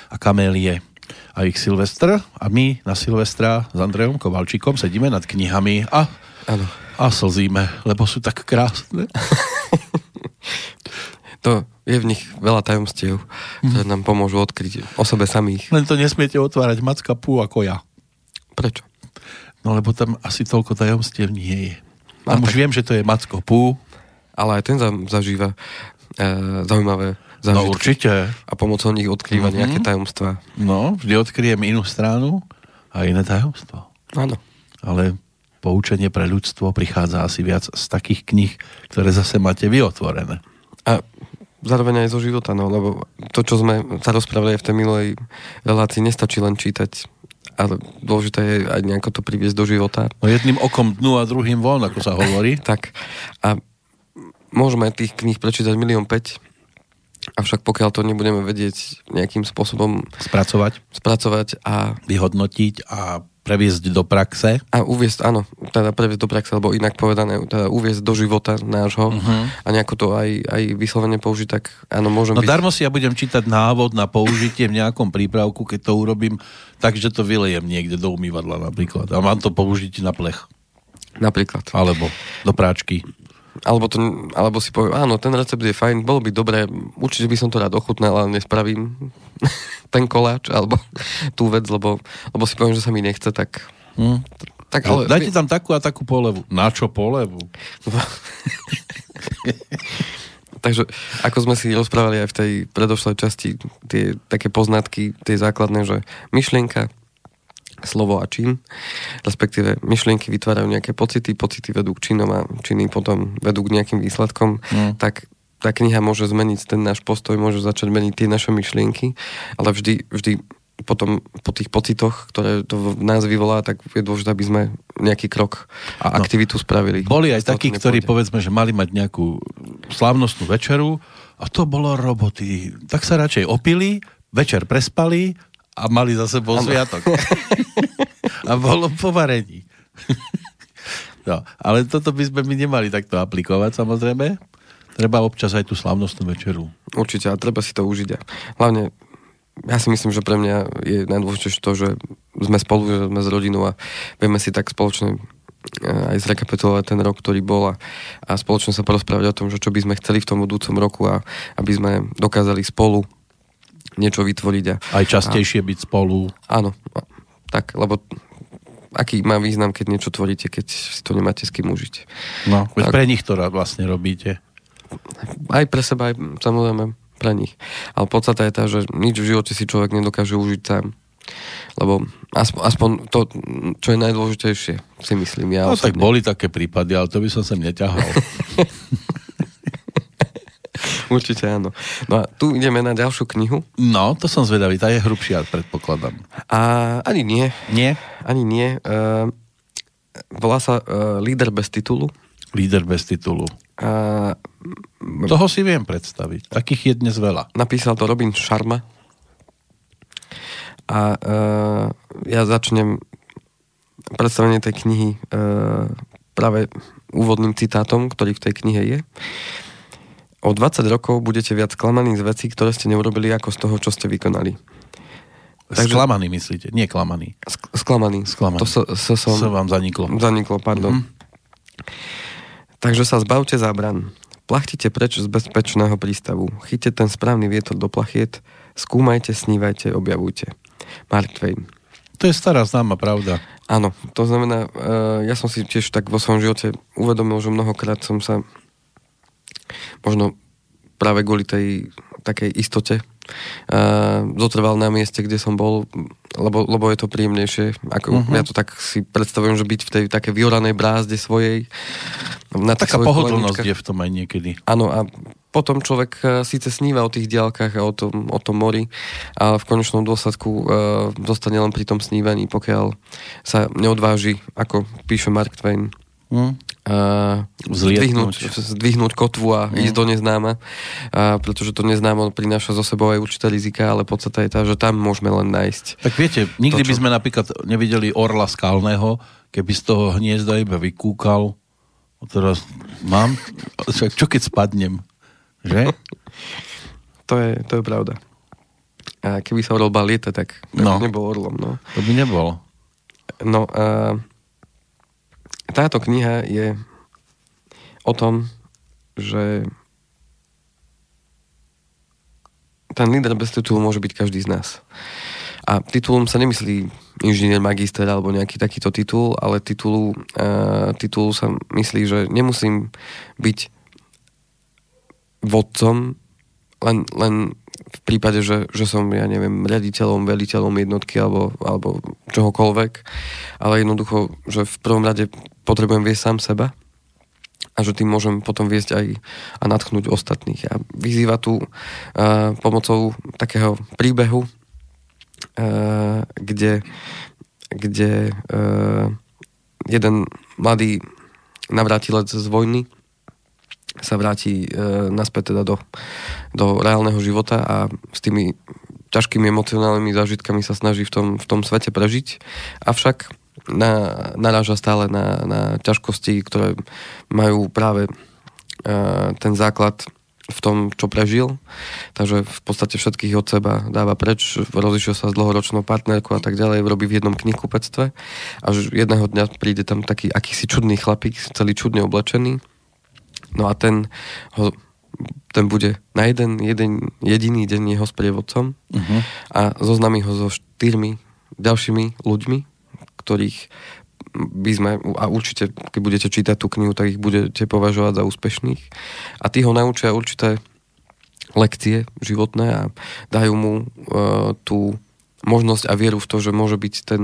a Kamélie a ich Silvestr. A my na Silvestra s Andrejom Kovalčíkom sedíme nad knihami a,
Áno.
a slzíme, lebo sú tak krásne. (laughs)
To je v nich veľa tajomstiev, ktoré nám pomôžu odkryť o sebe samých.
Len to nesmiete otvárať macka pú ako ja.
Prečo?
No lebo tam asi toľko tajomstiev nie je.
A
Tam už
tak-
viem, že to je macko pú.
Ale aj ten za, zažíva e, zaujímavé
No
zážitky.
určite.
A pomocou nich odkrýva
Mhm.
nejaké tajomstvá.
No, vždy odkryjem inú stranu a iné tajomstvo.
Áno.
Ale poučenie pre ľudstvo prichádza asi viac z takých kníh, ktoré zase máte vy otvorené.
A zároveň aj zo života, no, lebo to, čo sme sa rozprávali aj v tej minulej relácii, nestačí len čítať, ale dôležité je aj nejako to priviesť do života.
No jedným okom dnu a druhým von, ako sa hovorí. (laughs)
Tak. A môžeme tých kníh prečítať milión päť, avšak pokiaľ to nebudeme vedieť nejakým spôsobom
Spracovať,
spracovať a,
vyhodnotiť a previesť do praxe.
a uviesť, áno, teda previesť do praxe, alebo inak povedané, teda uviesť do života nášho uh-huh. a nejako to aj, aj vyslovene použiť, tak áno, môžem
No
byť...
darmo si ja budem čítať návod na použitie v nejakom prípravku, keď to urobím tak, že to vylejem niekde do umývadla napríklad. A mám to použiť na plech.
Napríklad.
Alebo do práčky.
Alebo, to, alebo si poviem, áno, ten recept je fajn, bolo by dobré, určite by som to rád ochutnal, ale nespravím (laughs) ten koláč, alebo tú vec, lebo, lebo si poviem, že sa mi nechce, tak...
Hm.
tak
Ale... Dajte tam takú a takú polevu. Na čo polevu? (laughs)
Takže ako sme si rozprávali aj v tej predošlej časti, tie také poznatky, tie základné, že myšlienka, slovo a čin, respektíve myšlienky vytvárajú nejaké pocity, pocity vedú k činom a činy potom vedú k nejakým výsledkom,
Mm.
tak tá kniha môže zmeniť ten náš postoj, môže začať meniť tie naše myšlienky, ale vždy, vždy potom po tých pocitoch, ktoré to v nás vyvolá, tak je dôležité, aby sme nejaký krok a
No.
aktivitu spravili.
Boli aj takí,
to
ktorí povedzme, že mali mať nejakú slávnostnú večeru a to bolo roboty. Tak sa radšej opili, večer prespali a mali za sebou sviatok. (laughs) a bolo po varení. (laughs) no, ale toto by sme my nemali takto aplikovať samozrejme. Treba občas aj tú slávnostnú večeru.
Určite, a treba si to užiť. Hlavne, ja si myslím, že pre mňa je najdôležitejšie to, že sme spolu, že sme s rodinou a vieme si tak spoločne eh, aj zrekapitulovať ten rok, ktorý bol a, a spoločne sa porozprávať o tom, že čo by sme chceli v tom budúcom roku a aby sme dokázali spolu niečo vytvoriť. A,
Aj častejšie byť spolu.
áno, a- tak, lebo aký má význam, keď niečo tvoríte, keď si to nemáte s kým užiť.
No,
Tak.
pre nich to vlastne robíte.
Aj pre seba, aj samozrejme pre nich. Ale podstata je tá, že nič v živote si človek nedokáže užiť sám. Lebo aspoň, aspoň to, čo je najdôležitejšie, si myslím ja
No tak
osobne.
boli také prípady, ale to by som sem neťahal. (laughs)
Určite áno. No a tu ideme na ďalšiu knihu.
No, to som zvedavý, tá je hrubšia, predpokladám.
A ani nie,
Nie?
ani nie. Uh, volá sa uh, Líder bez titulu.
Líder bez titulu.
A
Toho si viem predstaviť. Takých je dnes veľa.
napísal to Robin Sharma. A uh, ja začnem predstavenie tej knihy uh, práve úvodným citátom, ktorý v tej knihe je. O 20 rokov budete viac sklamaní z vecí, ktoré ste neurobili, ako z toho, čo ste vykonali. Takže-
Sklamaný myslíte? Nie klamaný.
Sk- sklamaný.
Sklamaný.
To sa, sa som...
Som vám zaniklo.
Zaniklo, pardon. Takže sa zbavte zábran. Plachtite preč z bezpečného prístavu. Chyťte ten správny vietor do plachiet. Skúmajte, snívajte, objavujte. Mark Twain.
To je stará známa pravda.
Áno, to znamená, uh, ja som si tiež tak vo svojom živote uvedomil, že mnohokrát som sa možno práve kvôli tej takej istote uh, zotrval na mieste, kde som bol, lebo, lebo je to príjemnejšie. Ako,
Mhm.
Ja to tak si predstavujem, že byť v tej také vyoranej brázde svojej. Na
Taká pohodlnosť je v tom aj niekedy.
Áno, a potom človek e, síce sníva o tých diálkach a o tom, o tom mori, ale v konečnom dôsledku uh, zostane len pri tom snívaní, pokiaľ sa neodváži, ako píše Mark Twain,
Hm?
Uh, zdvihnúť, zdvihnúť kotvu a
Mm.
ísť do neznáma, uh, pretože to neznámo prináša zo sebou aj určité rizika, ale podstata je tá, že tam môžeme len nájsť.
Tak viete, nikdy
To,
by
čo-
sme napríklad nevideli orla skalného, keby z toho hniezda iba vykúkal Teraz mám, čo keď spadnem? Že?
To je, to je pravda. A keby sa orol bal lieta, tak, tak
No.
nebol orlom. No,
To by nebolo.
no a táto kniha je o tom, že ten líder bez titulu môže byť každý z nás. A titulom sa nemyslí inžinier, magister alebo nejaký takýto titul, ale titulu, uh, titulu sa myslí, že nemusím byť vodcom len, len v prípade, že, že som, ja neviem, riaditeľom, veliteľom jednotky alebo, alebo čohokoľvek, ale jednoducho, že v prvom rade potrebujem viesť sám seba a že tým môžem potom viesť aj a natchnúť ostatných. A vyzýva tu uh, pomocou takého príbehu, uh, kde, kde uh, jeden mladý navrátilec z vojny sa vráti e, naspäť teda do, do reálneho života a s tými ťažkými emocionálnymi zážitkami sa snaží v tom, v tom svete prežiť. Avšak na, naráža stále na, na ťažkosti, ktoré majú práve e, ten základ v tom, čo prežil. Takže v podstate všetkých od seba dáva preč, rozišiel sa s dlhoročnou partnerkou a tak ďalej, robí v jednom knihkupectve a že jedného dňa príde tam taký akýsi čudný chlapík, celý čudne oblečený No a ten, ho, ten bude na jeden, jeden jediný deň jeho sprievodcom
Uh-huh.
a zoznámi ho so štyrmi ďalšími ľuďmi, ktorých by sme, a určite, keď budete čítať tú knihu, tak ich budete považovať za úspešných. A tí ho naučia určité lekcie životné a dajú mu uh, tú možnosť a vieru v to, že môže byť ten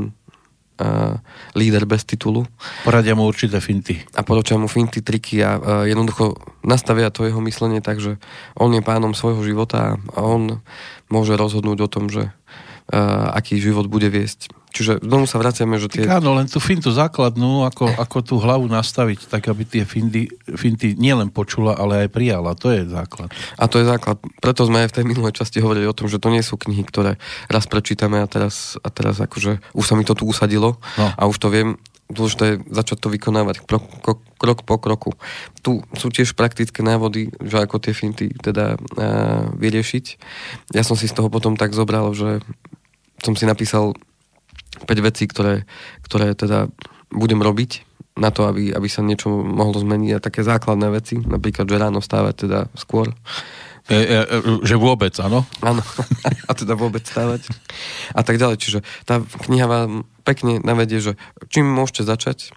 uh, líder bez titulu
Poradia mu určité finty.
a poročia mu finty, triky a uh, jednoducho nastavia to jeho myslenie tak, že on je pánom svojho života a on môže rozhodnúť o tom, že aký život bude viesť. Čiže znovu sa vraciame, že tie...
Tak áno, len tú fintu základnú, ako, ako tú hlavu nastaviť, tak aby tie finty, finty nielen počula, ale aj prijala. To je základ.
A to je základ. Preto sme aj v tej minulej časti hovorili o tom, že to nie sú knihy, ktoré raz prečítame a teraz, a teraz akože už sa mi to tu usadilo
No.
a už to viem, dôležité je začať to vykonávať krok, krok, krok po kroku. Tu sú tiež praktické návody, že ako tie finty teda uh, vyriešiť. Ja som si z toho potom tak zobral, že som si napísal 5 vecí, ktoré, ktoré teda budem robiť na to, aby, aby sa niečo mohlo zmeniť a také základné veci, napríklad, že ráno stávať teda skôr,
E, e, e, že vôbec, áno?
Áno, (laughs) a teda vôbec stávať. A tak ďalej. Čiže tá kniha vám pekne navedie, že čím môžete začať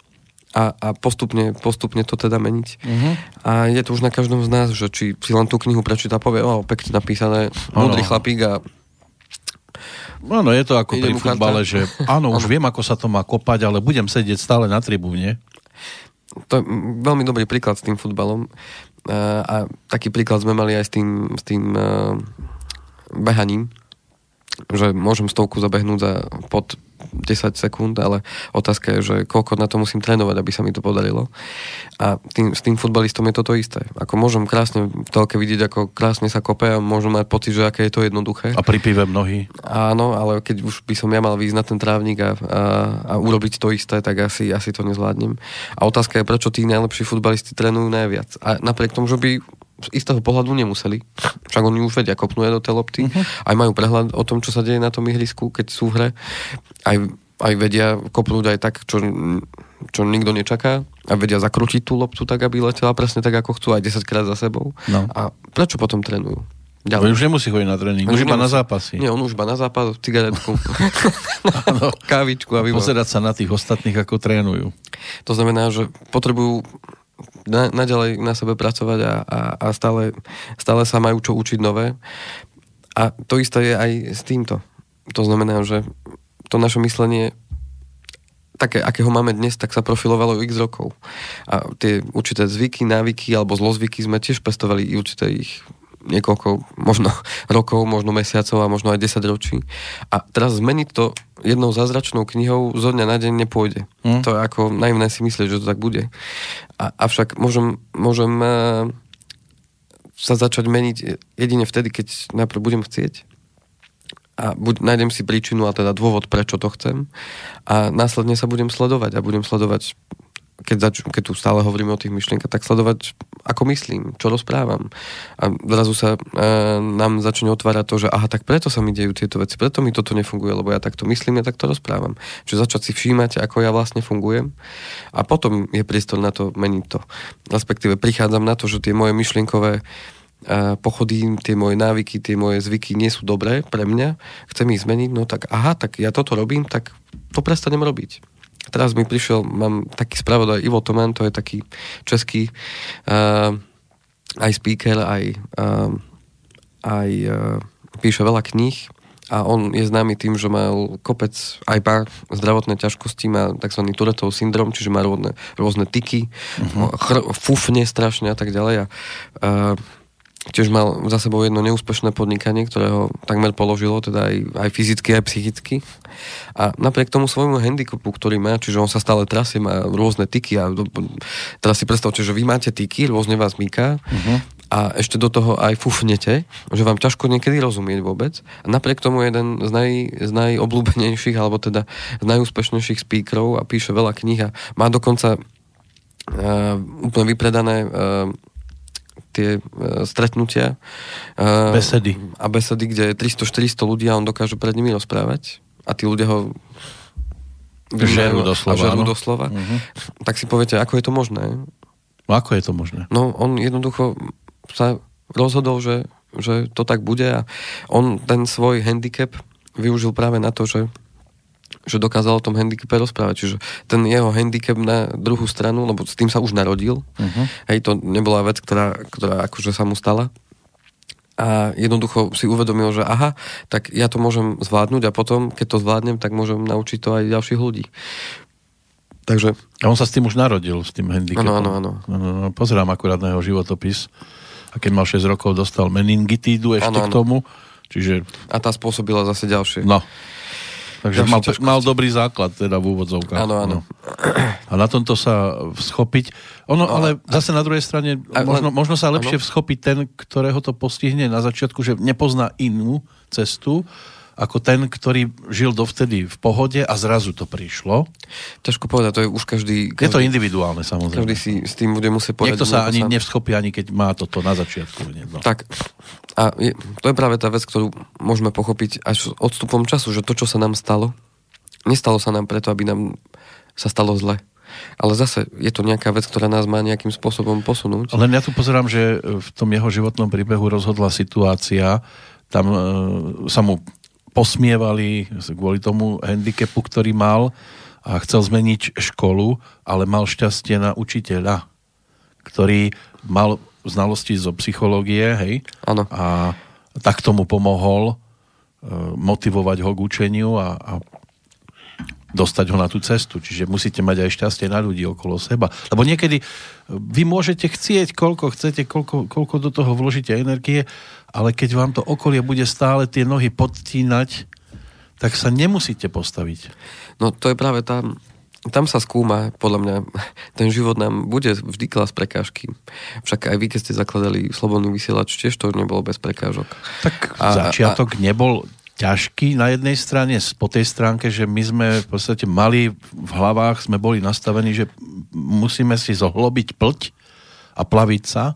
a, a postupne, postupne to teda meniť.
Uh-huh.
A je to už na každom z nás, že či si len tú knihu prečíta a povie, o, pekne napísané, múdry chlapík a
Áno, je to ako pri
karta?
futbale, že áno, už viem, ako sa to má kopať, ale budem sedieť stále na tribúne.
to je veľmi dobrý príklad s tým futbalom. A, a taký príklad sme mali aj s tým, s tým uh, behaním, že môžem stovku zabehnúť za pod 10 sekúnd, ale otázka je, že koľko na to musím trénovať, aby sa mi to podarilo. A tým, s tým futbalistom je toto isté. Ako môžem krásne v telke vidieť, ako krásne sa kope a môžem mať pocit, že aké je to jednoduché.
A pri pive mnohí.
Áno, ale keď už by som ja mal výjsť na ten trávnik a, a, a urobiť to isté, tak asi, asi to nezvládnem. A otázka je, prečo tí najlepší futbalisti trénujú najviac. A napriek tomu, že by z istého pohľadu nemuseli. Však oni už vedia, kopnú do tej lopty. Uh-huh. Aj majú prehľad o tom, čo sa deje na tom ihrisku, keď sú v hre. Aj, aj vedia kopnúť aj tak, čo, čo nikto nečaká. A vedia zakrútiť tú loptu tak, aby letela presne tak, ako chcú, aj 10 krát za sebou.
No.
A prečo potom trénujú?
Ale už nemusí chodiť na tréning, už iba na zápasy.
Nie, on už iba na zápas, cigaretku, (laughs) kávičku a výbor.
Pozerať sa na tých ostatných, ako trénujú.
To znamená, že potrebujú na, naďalej na sebe pracovať a, a, a stále, stále sa majú čo učiť nové. A to isté je aj s týmto. To znamená, že to naše myslenie také, akého máme dnes, tak sa profilovalo x rokov. A tie určité zvyky, návyky alebo zlozvyky sme tiež pestovali i určité ich niekoľko, možno (laughs) rokov, možno mesiacov a možno aj 10 ročí. A teraz zmeniť to jednou zázračnou knihou zo dňa na deň nepôjde.
Hm.
To je ako naivné si myslieť, že to tak bude. A, avšak môžem, môžem eh, sa začať meniť jedine vtedy, keď najprv budem chcieť a buď, nájdem si príčinu a teda dôvod, prečo to chcem a následne sa budem sledovať a budem sledovať keď, zač- keď tu stále hovoríme o tých myšlienkach, tak sledovať, ako myslím, čo rozprávam. A zrazu sa e, nám začne otvárať to, že aha, tak preto sa mi dejú tieto veci, preto mi toto nefunguje, lebo ja takto myslím, ja takto rozprávam. Čiže začať si všímať, ako ja vlastne fungujem a potom je priestor na to meniť to. Respektíve prichádzam na to, že tie moje myšlienkové a pochody, tie moje návyky, tie moje zvyky nie sú dobré pre mňa, chcem ich zmeniť, no tak aha, tak ja toto robím, tak to prestanem robiť. Teraz mi prišiel, mám taký spravodaj Ivo Toman, to je taký český uh, aj speaker, aj, uh, aj uh, píše veľa kníh a on je známy tým, že mal kopec aj pár zdravotné ťažkosti, má tzv. Turetov syndrom, čiže má rôzne, rôzne tyky, uh-huh. chr- fufne strašne a tak ďalej a uh, tiež mal za sebou jedno neúspešné podnikanie, ktoré ho takmer položilo, teda aj, aj fyzicky, aj psychicky. A napriek tomu svojmu handicapu, ktorý má, čiže on sa stále trasie, má rôzne tyky a do, teraz si predstavte, že vy máte tyky, rôzne vás myká uh-huh. a ešte do toho aj fufnete, že vám ťažko niekedy rozumieť vôbec. A napriek tomu jeden z, naj, z najobľúbenejších, alebo teda z najúspešnejších speakerov a píše veľa kníh a má dokonca uh, úplne vypredané uh, tie uh, stretnutia.
Uh, besedy.
A besedy, kde je 300-400 ľudí a on dokáže pred nimi rozprávať. A tí ľudia ho
žerú doslova.
žerú doslova. Uh-huh. Tak si poviete, ako je to možné?
No ako je to možné?
No on jednoducho sa rozhodol, že, že to tak bude a on ten svoj handicap využil práve na to, že že dokázal o tom handicape rozprávať. Čiže ten jeho handicap na druhú stranu, lebo s tým sa už narodil, uh-huh. hej, to nebola vec, ktorá, ktorá akože sa mu stala. A jednoducho si uvedomil, že aha, tak ja to môžem zvládnuť a potom, keď to zvládnem, tak môžem naučiť to aj ďalších ľudí. Takže...
A on sa s tým už narodil, s tým handicapom.
Áno, áno, áno.
No, pozerám akurát na jeho životopis. A keď mal 6 rokov, dostal meningitídu ešte ano, k tomu. Čiže...
A tá spôsobila zase ďalšie.
No. Takže mal, mal dobrý základ teda v úvodzovkách.
Áno, áno. No.
A na tomto sa schopiť. Ono, ale zase na druhej strane, možno, možno sa lepšie ano. vschopiť ten, ktorého to postihne na začiatku, že nepozná inú cestu, ako ten, ktorý žil dovtedy v pohode a zrazu to prišlo.
Ťažko povedať, to je už každý... každý
je to individuálne, samozrejme.
Každý si s tým bude musieť povedať.
Niekto sa ani sám. nevschopí, ani keď má toto na začiatku.
No. Tak, a je, to je práve tá vec, ktorú môžeme pochopiť až s odstupom času, že to, čo sa nám stalo, nestalo sa nám preto, aby nám sa stalo zle. Ale zase je to nejaká vec, ktorá nás má nejakým spôsobom posunúť.
Len ja tu pozerám, že v tom jeho životnom príbehu rozhodla situácia, tam e, sa mu posmievali kvôli tomu handicapu, ktorý mal a chcel zmeniť školu, ale mal šťastie na učiteľa, ktorý mal znalosti zo psychológie, hej?
Ano.
A tak tomu pomohol e, motivovať ho k učeniu a, a dostať ho na tú cestu. Čiže musíte mať aj šťastie na ľudí okolo seba. Lebo niekedy vy môžete chcieť, koľko chcete, koľko, koľko do toho vložíte energie, ale keď vám to okolie bude stále tie nohy podtínať, tak sa nemusíte postaviť.
No to je práve tam, tam sa skúma, podľa mňa, ten život nám bude vždy klas prekážky. Však aj vy, keď ste zakladali Slobodný vysielač, tiež to nebolo bez prekážok.
Tak a, začiatok a, nebol ťažký na jednej strane, po tej stránke, že my sme v podstate mali v hlavách, sme boli nastavení, že musíme si zohlobiť plť a plaviť sa,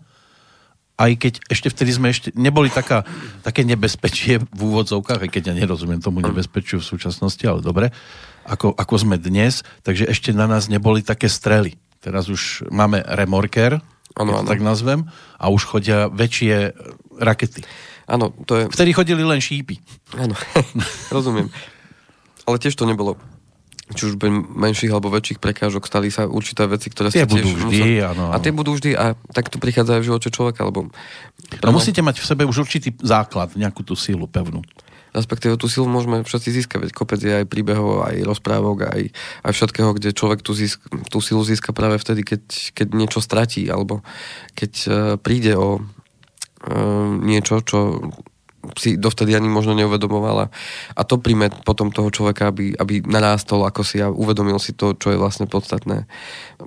aj keď ešte vtedy sme ešte neboli taká, také nebezpečie v úvodzovkách, aj keď ja nerozumiem tomu nebezpečiu v súčasnosti, ale dobre, ako, ako sme dnes, takže ešte na nás neboli také strely. Teraz už máme remorker, ano, ano. tak nazvem, a už chodia väčšie rakety.
Áno, to je...
Vtedy chodili len šípy.
Áno, (laughs) rozumiem. Ale tiež to nebolo či už menších alebo väčších prekážok, stali sa určité veci, ktoré
tie budú tiež vždy, áno.
A tie budú vždy a tak to prichádza aj v živote človeka, alebo...
No musíte mať v sebe už určitý základ, nejakú tú sílu pevnú.
Respektíve tú silu môžeme všetci získať, veď kopec je aj príbehov, aj rozprávok, aj, aj všetkého, kde človek tú, získ, tú silu získa práve vtedy, keď, keď niečo stratí, alebo keď uh, príde o Ehm, niečo, čo si dovtedy ani možno neuvedomovala. A to príjme potom toho človeka, aby, aby narástol ako si a uvedomil si to, čo je vlastne podstatné.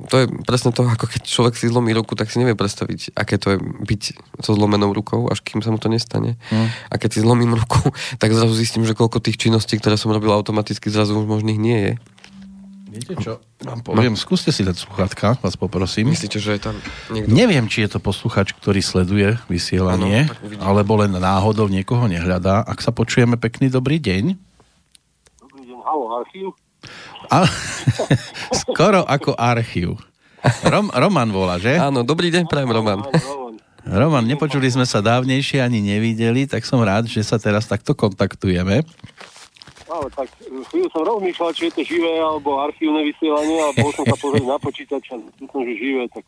To je presne to, ako keď človek si zlomí ruku, tak si nevie predstaviť, aké to je byť so zlomenou rukou, až kým sa mu to nestane. Mm. A keď si zlomím ruku, (laughs) tak zrazu zistím, že koľko tých činností, ktoré som robil automaticky, zrazu už možných nie je.
Viete čo? Vám poviem, skúste si dať sluchátka, vás poprosím.
Myslíte, že je tam niekto?
Neviem, či je to posluchač, ktorý sleduje vysielanie,
uvidíme.
alebo len náhodou niekoho nehľadá. Ak sa počujeme, pekný dobrý deň.
Dobrý deň, halo, archív.
A... (laughs) Skoro ako archív. Rom, Roman volá, že?
Áno, dobrý deň, prajem Roman.
Roman,
nepočuli sme sa dávnejšie ani nevideli, tak som rád, že sa teraz takto kontaktujeme.
Ale tak chvíľu som rozmýšľal, či je to živé alebo archívne vysielanie a bol som sa pozrieť na počítač a myslím, že živé, tak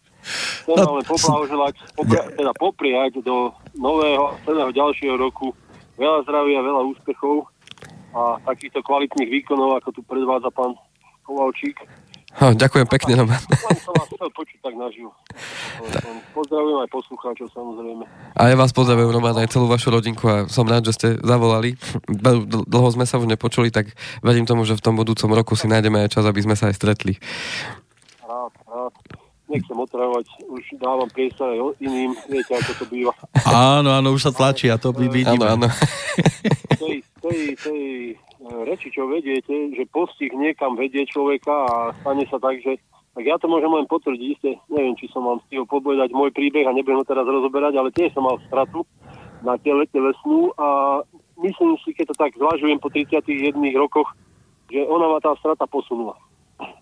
chcem
No,
len poblahoželať, popri- teda popriať do nového, celého ďalšieho roku veľa zdravia, veľa úspechov a takýchto kvalitných výkonov, ako tu predvádza pán Kovalčík.
Ho, ďakujem pekne, Roman.
Som vás chcel počuť tak naživo. Pozdravujem aj poslucháčov samozrejme.
A ja vás pozdravujem, Roman, aj celú vašu rodinku a som rád, že ste zavolali. Dl- dl- Dlho sme sa už nepočuli, tak verím tomu, že v tom budúcom roku si nájdeme aj čas, aby sme sa aj stretli.
Rád, rád. Nechcem otravovať, už dávam priestor aj iným, viete, ako to býva.
Áno, áno, už sa tlačí a to my vidíme.
Áno, áno.
tej, tej, tej reči, čo vediete, že postih niekam vedie človeka a stane sa tak, že tak ja to môžem len potvrdiť, isté, neviem, či som vám stihol povedať môj príbeh a nebudem ho teraz rozoberať, ale tiež som mal stratu na tele telesnú a myslím si, keď to tak zvažujem po 31 rokoch, že ona ma tá strata posunula.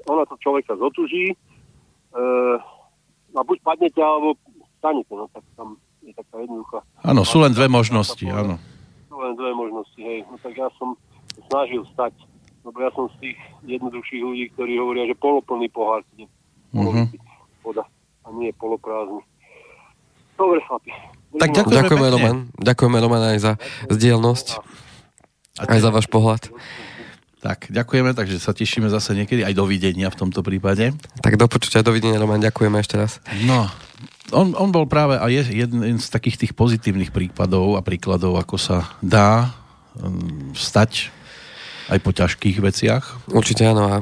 Ona to človeka zotuží, e, a buď padnete, alebo stanete, no tak tam je taká jednoduchá
Áno, sú len dve možnosti, áno.
sú len dve možnosti, hej. No tak ja som snažil stať, lebo ja som z tých jednoduchších ľudí, ktorí hovoria, že poloplný pohár, kde
Mhm.
voda a nie poloprázdny. Dobre, chlapi.
Tak.
Ďakujeme,
pekne.
Roman. Ďakujeme, Roman, aj za zdielnosť, aj za váš pohľad.
Tak, ďakujeme, takže sa tešíme zase niekedy aj dovidenia v tomto prípade.
Tak do počutia, dovidenia, Roman, ďakujeme ešte raz.
No, on, on bol práve a je jeden z takých tých pozitívnych prípadov a príkladov, ako sa dá um, stať aj po ťažkých veciach.
Určite áno a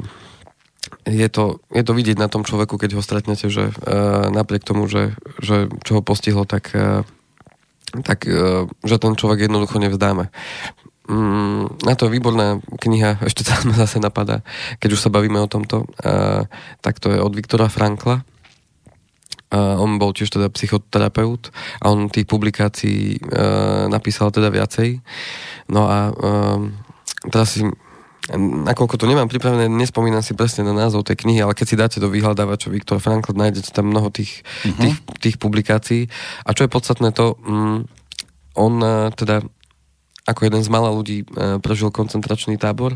je to, je to vidieť na tom človeku, keď ho stretnete, že uh, napriek tomu, že, že čo ho postihlo, tak, uh, tak uh, že ten človek jednoducho nevzdáme. Mm, na to je výborná kniha, (laughs) ešte sa ma zase napadá, keď už sa bavíme o tomto, uh, tak to je od Viktora Frankla. Uh, on bol tiež teda psychoterapeut a on tých publikácií uh, napísal teda viacej. No a um, teraz si nakoľko to nemám pripravené, nespomínam si presne na názov tej knihy, ale keď si dáte do vyhľadávača Viktor Frankl, nájdete tam mnoho tých, uh-huh. tých, tých publikácií. A čo je podstatné to, mm, on uh, teda ako jeden z malá ľudí uh, prežil koncentračný tábor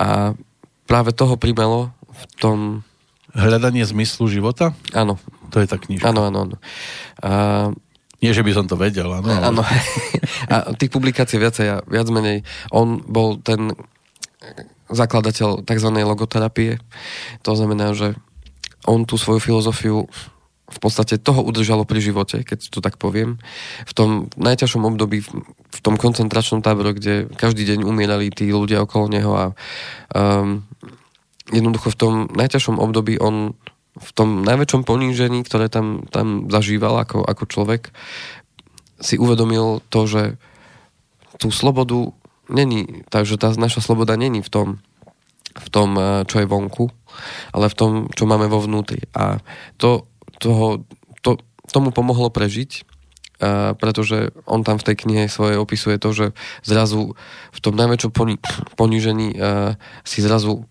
a práve toho primelo v tom,
Hľadanie zmyslu života,
áno,
to je tá knižka.
áno, áno, áno. A,
Nie, že by som to vedel, áno.
Áno. A tých publikácií viacej a viac menej. On bol ten zakladateľ tzv. logoterapie. To znamená, že on tú svoju filozofiu v podstate toho udržalo pri živote, keď to tak poviem. V tom najťažšom období, v tom koncentračnom tábore, kde každý deň umierali tí ľudia okolo neho a um, jednoducho v tom najťažšom období on v tom najväčšom ponížení, ktoré tam, tam zažíval ako, ako človek, si uvedomil to, že tú slobodu není, takže tá naša sloboda není v tom, v tom, eh, čo je vonku, ale v tom, čo máme vo vnútri. A to, toho, to, tomu pomohlo prežiť, a pretože on tam v tej knihe svojej opisuje to, že zrazu v tom najväčšom poni- ponížení a, si zrazu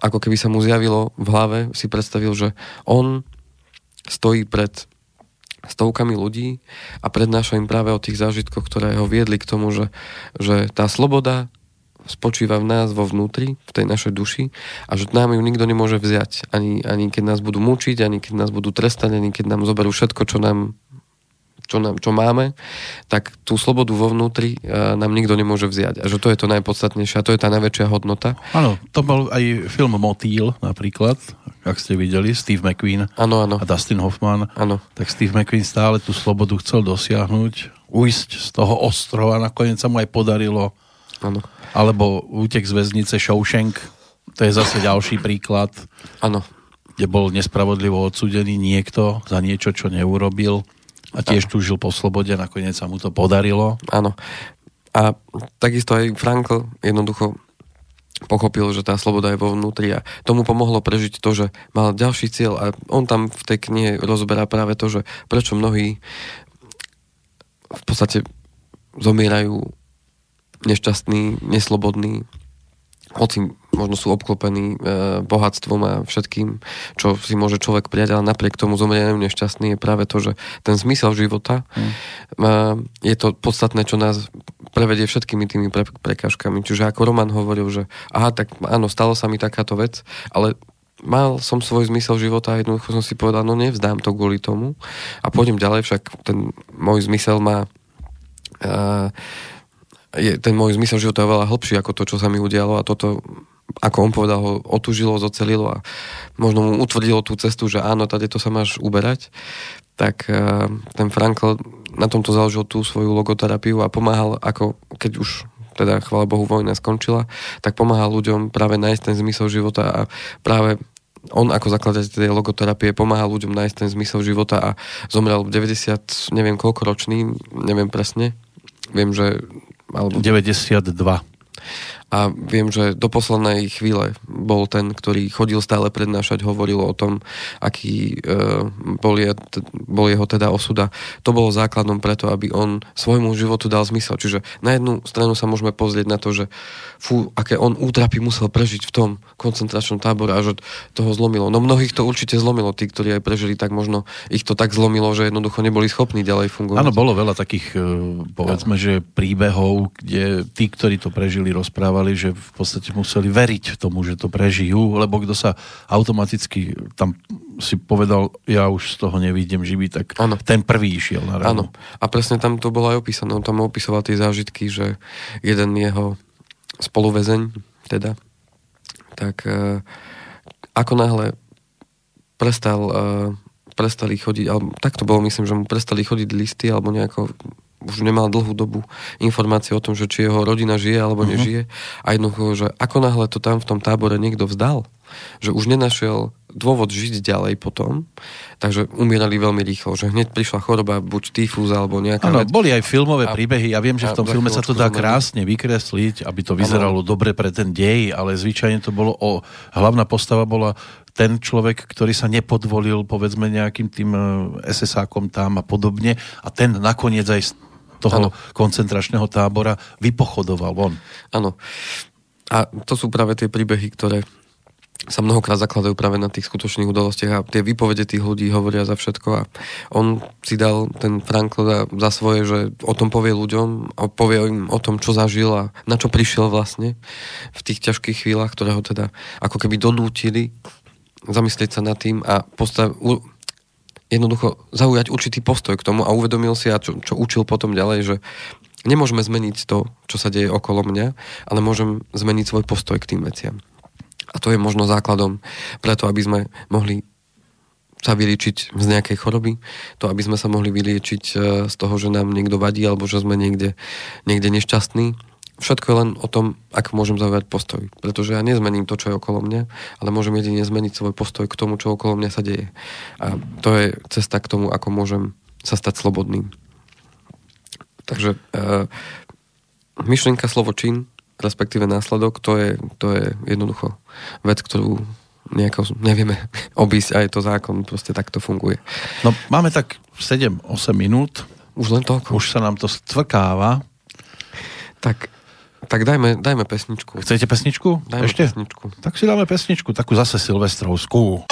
ako keby sa mu zjavilo v hlave, si predstavil, že on stojí pred stovkami ľudí a prednáša im práve o tých zážitkoch, ktoré ho viedli k tomu, že, že tá sloboda spočíva v nás vo vnútri, v tej našej duši a že nám ju nikto nemôže vziať. Ani, ani keď nás budú mučiť, ani keď nás budú trestať, ani keď nám zoberú všetko, čo nám čo, nám, čo máme, tak tú slobodu vo vnútri uh, nám nikto nemôže vziať. A že to je to najpodstatnejšie a to je tá najväčšia hodnota.
Áno, to bol aj film Motýl napríklad, ak ste videli, Steve McQueen
Áno, áno,
a Dustin Hoffman.
áno.
Tak Steve McQueen stále tú slobodu chcel dosiahnuť, ujsť z toho ostrova, nakoniec sa mu aj podarilo.
Áno,
Alebo útek z väznice Shawshank, to je zase ďalší príklad,
áno.
kde bol nespravodlivo odsudený niekto za niečo, čo neurobil a tiež túžil po slobode, nakoniec sa mu to podarilo.
Áno. A takisto aj Frankl jednoducho pochopil, že tá sloboda je vo vnútri a tomu pomohlo prežiť to, že mal ďalší cieľ a on tam v tej knihe rozoberá práve to, že prečo mnohí v podstate zomierajú nešťastní, neslobodní, hoci možno sú obklopení e, bohatstvom a všetkým, čo si môže človek prijať, ale napriek tomu zomrievajú nešťastný, je práve to, že ten zmysel života mm. e, je to podstatné, čo nás prevedie všetkými tými pre, prekážkami. Čiže ako Roman hovoril, že aha, tak áno, stalo sa mi takáto vec, ale mal som svoj zmysel života a jednoducho som si povedal, no nevzdám to kvôli tomu a pôjdem ďalej, však ten môj zmysel má e, je, ten môj zmysel života je oveľa hlbší ako to, čo sa mi udialo a toto, ako on povedal, ho otužilo, zocelilo a možno mu utvrdilo tú cestu, že áno, tady to sa máš uberať, tak uh, ten Frankl na tomto založil tú svoju logoterapiu a pomáhal, ako keď už teda, chvála Bohu, vojna skončila, tak pomáhal ľuďom práve nájsť ten zmysel života a práve on ako zakladateľ tej logoterapie pomáha ľuďom nájsť ten zmysel života a zomrel v 90, neviem koľko ročný, neviem presne. Viem, že
alebo... 92
a viem, že do poslednej chvíle bol ten, ktorý chodil stále prednášať, hovoril o tom, aký e, bol, je, bol jeho teda osuda. To bolo základom preto, aby on svojmu životu dal zmysel. Čiže na jednu stranu sa môžeme pozrieť na to, že fú, aké on útrapy musel prežiť v tom koncentračnom tábore a že toho zlomilo. No mnohých to určite zlomilo, tí, ktorí aj prežili, tak možno ich to tak zlomilo, že jednoducho neboli schopní ďalej fungovať.
Áno, bolo veľa takých, e, povedzme, že príbehov, kde tí, ktorí to prežili, rozprávali rozprávali, že v podstate museli veriť tomu, že to prežijú, lebo kto sa automaticky tam si povedal, ja už z toho nevidím živý, tak ano. ten prvý išiel na ráno.
Áno. A presne tam to bolo aj opísané. On tam opisoval tie zážitky, že jeden jeho spoluvezeň, teda, tak uh, ako náhle prestal, uh, prestali chodiť, alebo tak to bolo, myslím, že mu prestali chodiť listy, alebo nejako už nemal dlhú dobu informácie o tom, že či jeho rodina žije alebo uh-huh. nežije. A jednoducho, že ako náhle to tam v tom tábore niekto vzdal, že už nenašiel dôvod žiť ďalej potom, takže umierali veľmi rýchlo, že hneď prišla choroba, buď tyfus alebo nejaká
Áno, boli aj filmové a, príbehy, ja viem, že v tom filme sa to dá krásne vykresliť, aby to vyzeralo ano. dobre pre ten dej, ale zvyčajne to bolo o... Hlavná postava bola ten človek, ktorý sa nepodvolil povedzme nejakým tým SS-ákom tam a podobne a ten nakoniec aj toho ano. koncentračného tábora vypochodoval von.
Áno. A to sú práve tie príbehy, ktoré sa mnohokrát zakladajú práve na tých skutočných udalostiach a tie výpovede tých ľudí hovoria za všetko a on si dal ten Frankl za svoje, že o tom povie ľuďom a povie im o tom, čo zažil a na čo prišiel vlastne v tých ťažkých chvíľach, ktoré ho teda ako keby donútili zamyslieť sa nad tým a postav, jednoducho zaujať určitý postoj k tomu a uvedomil si, a čo, čo učil potom ďalej, že nemôžeme zmeniť to, čo sa deje okolo mňa, ale môžem zmeniť svoj postoj k tým veciam. A to je možno základom preto, aby sme mohli sa vyliečiť z nejakej choroby, to aby sme sa mohli vyliečiť e, z toho, že nám niekto vadí alebo že sme niekde, niekde nešťastní všetko je len o tom, ako môžem zaujať postoj. Pretože ja nezmením to, čo je okolo mňa, ale môžem jedine zmeniť svoj postoj k tomu, čo okolo mňa sa deje. A to je cesta k tomu, ako môžem sa stať slobodným. Takže e, myšlienka, slovo, čin, respektíve následok, to je, to je jednoducho vec, ktorú nejako nevieme (laughs) obísť a je to zákon, proste takto funguje.
No máme tak 7-8 minút.
Už len toľko.
Už sa nám to stvrkáva.
Tak tak dajme, dajme pesničku.
Chcete pesničku?
Dajme Ešte? pesničku.
Tak si dáme pesničku, takú zase silvestrovskú.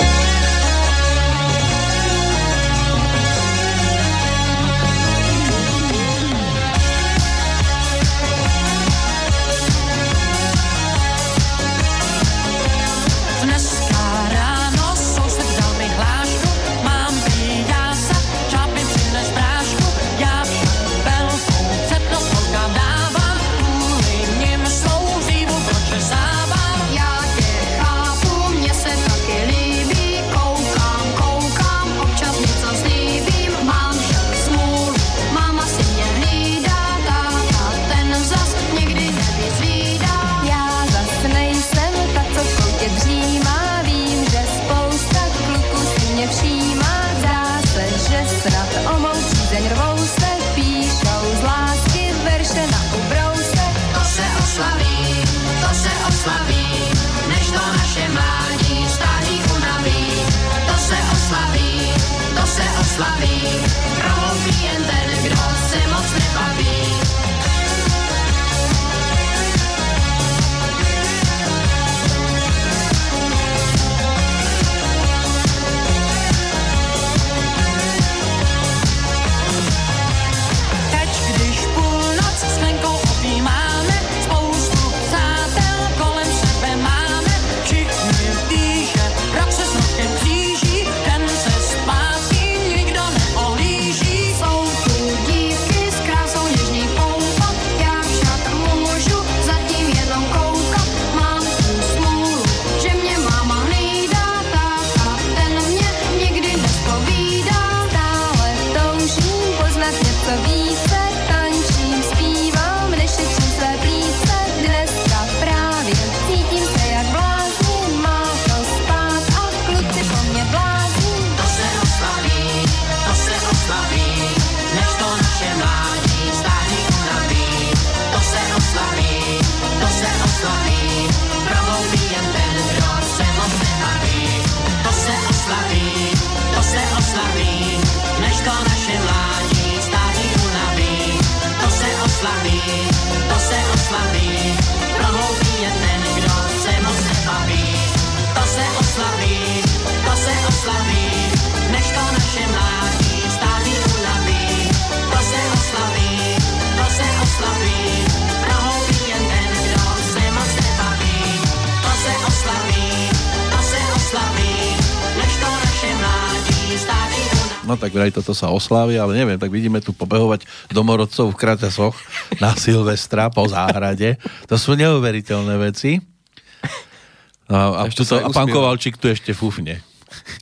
No tak vraj toto sa oslávi, ale neviem, tak vidíme tu pobehovať domorodcov v kraťasoch na Silvestra po záhrade. To sú neuveriteľné veci. A, a, tuto, a pán. Kovalčík tu ešte fúfne.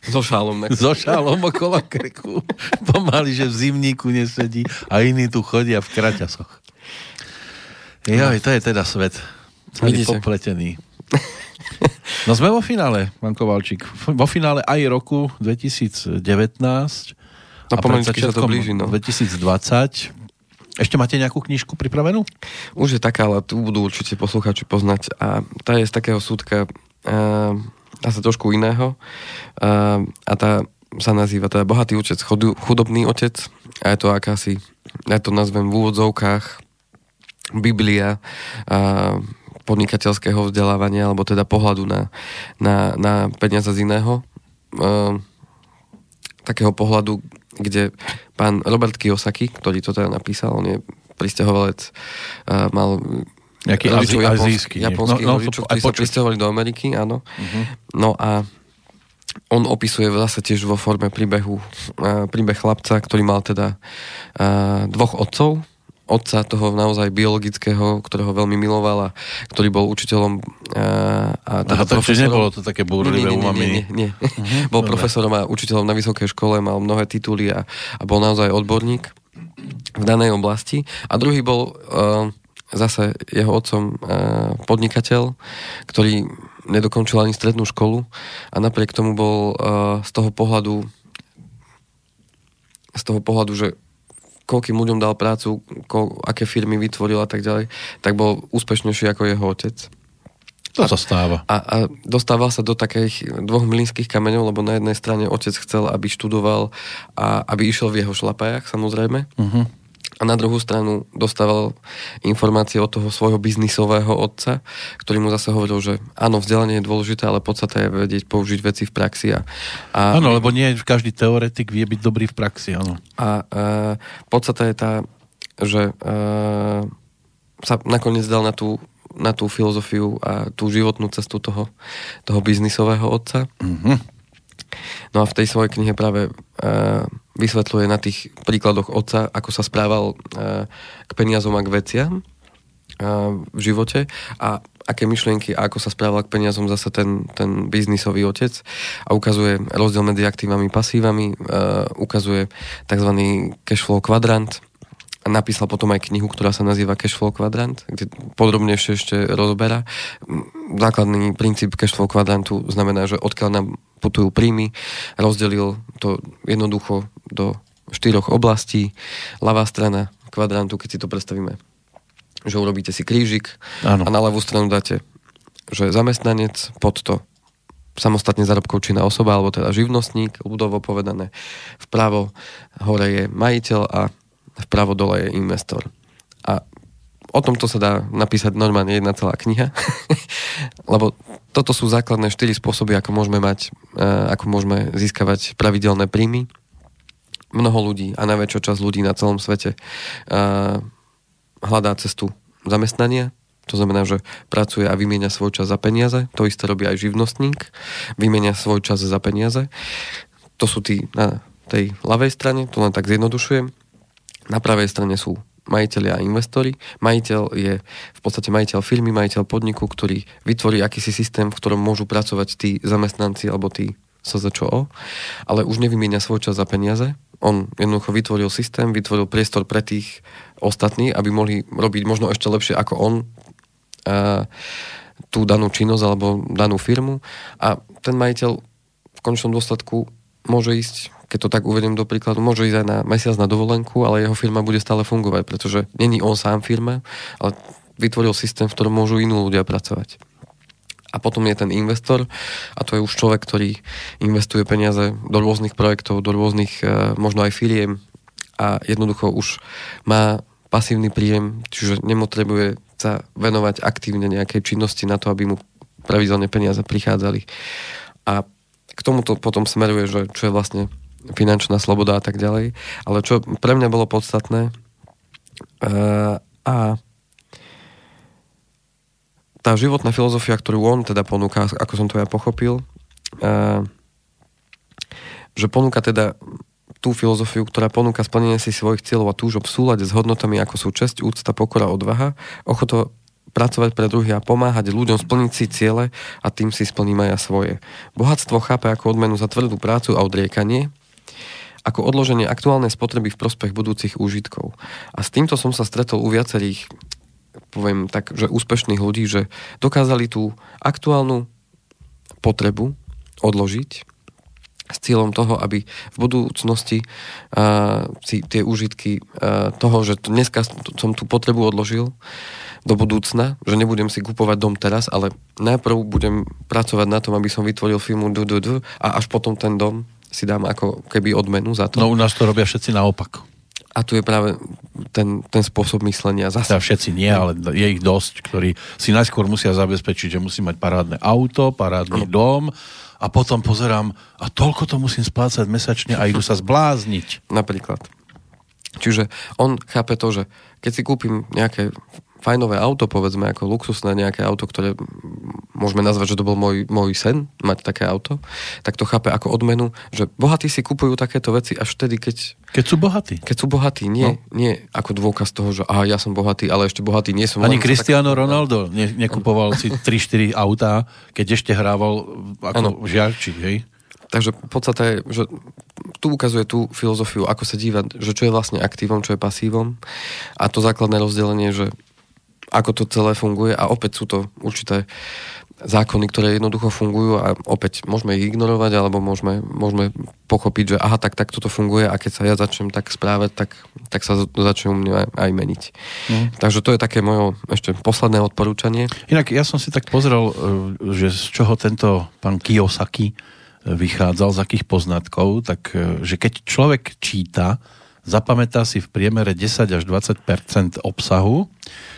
So šálom. Na...
So šálom okolo krku. Pomaly, že v zimníku nesedí a iní tu chodia v kraťasoch. Joj, to je teda svet. Celý popletený. No sme vo finále, pán Kovalčík. Vo finále aj roku 2019
No
a
pomaličky sa to blíži, no.
2020. Ešte máte nejakú knižku pripravenú?
Už je taká, ale tu budú určite poslucháči poznať. A tá je z takého súdka uh, asi trošku iného. Uh, a tá sa nazýva teda Bohatý otec, chudobný otec. A je to akási, ja to nazvem v úvodzovkách, Biblia uh, podnikateľského vzdelávania, alebo teda pohľadu na, na, na peniaze z iného. Uh, takého pohľadu, kde pán Robert Kiyosaki, ktorý to teda napísal, on je pristahovalec, uh, mal
Nejaký
rodičov
azí-
japons-
azijský,
japonských
No, no,
rodičov, ktorí sa pristahovali do Ameriky, áno.
Mhm.
No a on opisuje zase tiež vo forme príbehu uh, príbeh chlapca, ktorý mal teda uh, dvoch otcov, otca toho naozaj biologického, ktorého veľmi miloval a ktorý bol učiteľom uh, a
Aha,
teda
takže nebolo to také búrlivé u
nie, nie, nie, nie. (laughs) Bol
dobre.
profesorom a učiteľom na vysokej škole, mal mnohé tituly a, a bol naozaj odborník v danej oblasti. A druhý bol uh, zase jeho otcom uh, podnikateľ, ktorý nedokončil ani strednú školu a napriek tomu bol uh, z toho pohľadu z toho pohľadu, že koľkým ľuďom dal prácu, ko, aké firmy vytvoril a tak ďalej, tak bol úspešnejší ako jeho otec.
To sa stáva.
A, a dostával sa do takých dvoch mlynských kameňov, lebo na jednej strane otec chcel, aby študoval a aby išiel v jeho šlapajach, samozrejme.
Uh-huh.
A na druhú stranu dostával informácie od toho svojho biznisového otca, ktorý mu zase hovoril, že áno, vzdelanie je dôležité, ale podstata je vedieť použiť veci v praxi. A, a,
Áno, lebo nie každý teoretik vie byť dobrý v praxi, áno.
a e, podstata je tá, že e, sa nakoniec dal na tú, na tú filozofiu a tú životnú cestu toho, toho biznisového otca.
Mhm.
No a v tej svojej knihe práve e, vysvetľuje na tých príkladoch otca, ako sa správal e, k peniazom a k veciam e, v živote a aké myšlienky a ako sa správal k peniazom zase ten, ten biznisový otec a ukazuje rozdiel medzi aktívami a pasívami, e, ukazuje tzv. cashflow kvadrant a napísal potom aj knihu, ktorá sa nazýva Cashflow kvadrant, kde podrobnejšie ešte rozoberá. Základný princíp cashflow kvadrantu znamená, že odkiaľ nám putujú príjmy, rozdelil to jednoducho do štyroch oblastí. Ľavá strana kvadrantu, keď si to predstavíme, že urobíte si krížik
Áno.
a na ľavú stranu dáte, že zamestnanec, pod to samostatne zárobkov činná osoba, alebo teda živnostník, ľudovo povedané. Vpravo hore je majiteľ a vpravo dole je investor. A o tomto sa dá napísať normálne jedna celá kniha, (laughs) lebo toto sú základné štyri spôsoby, ako môžeme mať, e, ako môžeme získavať pravidelné príjmy. Mnoho ľudí a najväčšia časť ľudí na celom svete e, hľadá cestu zamestnania, to znamená, že pracuje a vymieňa svoj čas za peniaze. To isté robí aj živnostník. Vymieňa svoj čas za peniaze. To sú tí na tej ľavej strane, to len tak zjednodušujem. Na pravej strane sú majiteľi a investori. Majiteľ je v podstate majiteľ firmy, majiteľ podniku, ktorý vytvorí akýsi systém, v ktorom môžu pracovať tí zamestnanci alebo tí SZČO, ale už nevymieňa svoj čas za peniaze. On jednoducho vytvoril systém, vytvoril priestor pre tých ostatných, aby mohli robiť možno ešte lepšie ako on tú danú činnosť alebo danú firmu a ten majiteľ v končnom dôsledku môže ísť, keď to tak uvedem do príkladu, môže ísť aj na mesiac na dovolenku, ale jeho firma bude stále fungovať, pretože není on sám firma, ale vytvoril systém, v ktorom môžu inú ľudia pracovať. A potom je ten investor a to je už človek, ktorý investuje peniaze do rôznych projektov, do rôznych e, možno aj firiem a jednoducho už má pasívny príjem, čiže nemotrebuje sa venovať aktívne nejakej činnosti na to, aby mu pravidelne peniaze prichádzali. A k tomuto potom smeruje, že čo je vlastne finančná sloboda a tak ďalej. Ale čo pre mňa bolo podstatné uh, a tá životná filozofia, ktorú on teda ponúka, ako som to ja pochopil, uh, že ponúka teda tú filozofiu, ktorá ponúka splnenie si svojich cieľov a túžob v súlade s hodnotami, ako sú česť, úcta, pokora, odvaha, ochoto pracovať pre druhých a pomáhať ľuďom splniť si ciele a tým si splním aj ja svoje. Bohatstvo chápe ako odmenu za tvrdú prácu a odriekanie, ako odloženie aktuálnej spotreby v prospech budúcich úžitkov. A s týmto som sa stretol u viacerých, poviem tak, že úspešných ľudí, že dokázali tú aktuálnu potrebu odložiť s cieľom toho, aby v budúcnosti uh, si tie úžitky uh, toho, že dneska som tú potrebu odložil do budúcna, že nebudem si kupovať dom teraz, ale najprv budem pracovať na tom, aby som vytvoril firmu du, du, du, a až potom ten dom si dám ako keby odmenu za to.
No u nás to robia všetci naopak.
A tu je práve ten, ten spôsob myslenia zase.
Teda všetci nie, ale je ich dosť, ktorí si najskôr musia zabezpečiť, že musí mať parádne auto, parádny no. dom, a potom pozerám a toľko to musím splácať mesačne a idú sa zblázniť.
Napríklad. Čiže on chápe to, že keď si kúpim nejaké fajnové auto, povedzme, ako luxusné nejaké auto, ktoré môžeme nazvať, že to bol môj, môj sen, mať také auto, tak to chápe ako odmenu, že bohatí si kupujú takéto veci až vtedy, keď...
Keď sú bohatí.
Keď sú bohatí, nie, no. nie ako dôkaz toho, že aha, ja som bohatý, ale ešte bohatý nie som.
Ani Cristiano tak... Ronaldo ne, nekupoval si (laughs) 3-4 autá, keď ešte hrával ako ano. žiarčík, hej?
Takže podstate je, že tu ukazuje tú filozofiu, ako sa dívať, že čo je vlastne aktívom, čo je pasívom. A to základné rozdelenie, že ako to celé funguje a opäť sú to určité zákony, ktoré jednoducho fungujú a opäť môžeme ich ignorovať alebo môžeme, môžeme pochopiť, že aha, tak, tak toto funguje a keď sa ja začnem tak správať, tak, tak sa začnú mne aj meniť. Mm. Takže to je také moje ešte posledné odporúčanie.
Inak ja som si tak pozrel, e, že z čoho tento pán Kiyosaki e, vychádzal, z akých poznatkov, tak e, že keď človek číta, zapamätá si v priemere 10 až 20% obsahu.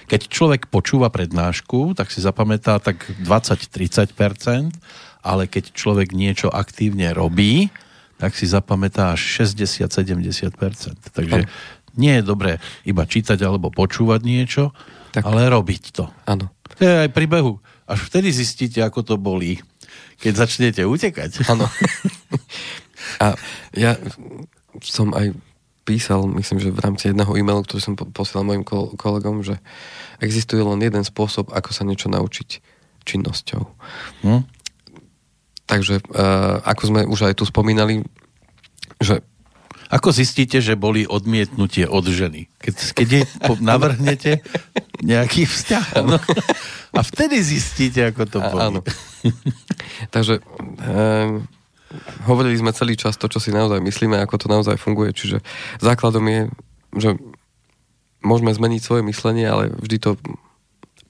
Keď človek počúva prednášku, tak si zapamätá tak 20-30% ale keď človek niečo aktívne robí, tak si zapamätá až 60-70% Takže nie je dobré iba čítať alebo počúvať niečo, tak. ale robiť to.
Áno.
To je aj príbehu. Až vtedy zistíte, ako to bolí, keď začnete utekať.
Áno. (laughs) A ja som aj písal, myslím, že v rámci jedného e-mailu, ktorý som posielal mojim kolegom, že existuje len jeden spôsob, ako sa niečo naučiť činnosťou. Hm? Takže uh, ako sme už aj tu spomínali, že
ako zistíte, že boli odmietnutie od ženy? Keď, keď je, (laughs) navrhnete nejaký vzťah. No. A vtedy zistíte, ako to boli. Áno.
Takže um, hovorili sme celý čas to, čo si naozaj myslíme, ako to naozaj funguje. Čiže základom je, že môžeme zmeniť svoje myslenie, ale vždy to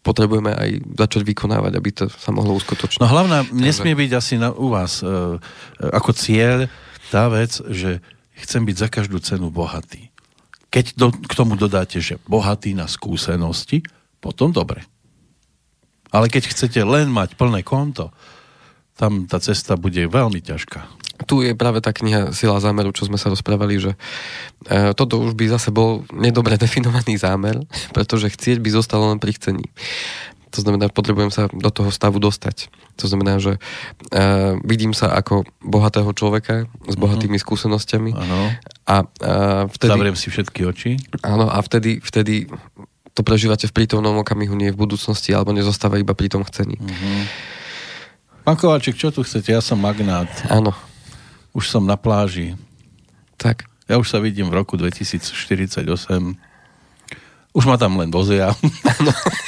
potrebujeme aj začať vykonávať, aby to sa mohlo uskutočniť.
No hlavná nesmie byť asi na, u vás e, e, ako cieľ tá vec, že chcem byť za každú cenu bohatý. Keď do, k tomu dodáte, že bohatý na skúsenosti, potom dobre. Ale keď chcete len mať plné konto, tam tá cesta bude veľmi ťažká.
tu je práve tá kniha Sila zámeru, čo sme sa rozprávali, že e, toto už by zase bol nedobre (laughs) definovaný zámer, pretože chcieť by zostalo len pri chcení. To znamená, potrebujem sa do toho stavu dostať. To znamená, že e, vidím sa ako bohatého človeka s bohatými skúsenosťami
Áno.
a e, vtedy...
Zavriem si všetky oči.
Áno, a vtedy, vtedy to prežívate v prítomnom okamihu, nie v budúcnosti, alebo nezostáva iba pri tom chcení.
Pán Kováčik, čo tu chcete? Ja som magnát.
Áno,
Už som na pláži.
tak.
Ja už sa vidím v roku 2048. Už ma tam len vozia,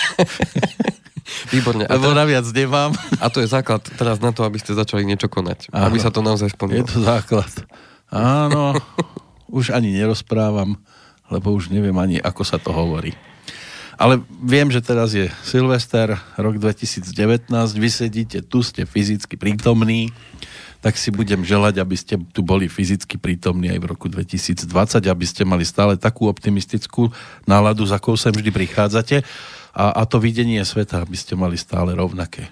(laughs)
Výborne. A,
lebo
to,
naviac nemám.
a to je základ teraz na to, aby ste začali niečo konať.
Áno.
Aby sa to naozaj
Je
splnilo.
to základ. Áno, (laughs) už ani nerozprávam, lebo už neviem ani, ako sa to hovorí. Ale viem, že teraz je Silvester, rok 2019, vy sedíte tu, ste fyzicky prítomní, tak si budem želať, aby ste tu boli fyzicky prítomní aj v roku 2020, aby ste mali stále takú optimistickú náladu, za akou sem vždy prichádzate. A, a to videnie sveta, aby ste mali stále rovnaké.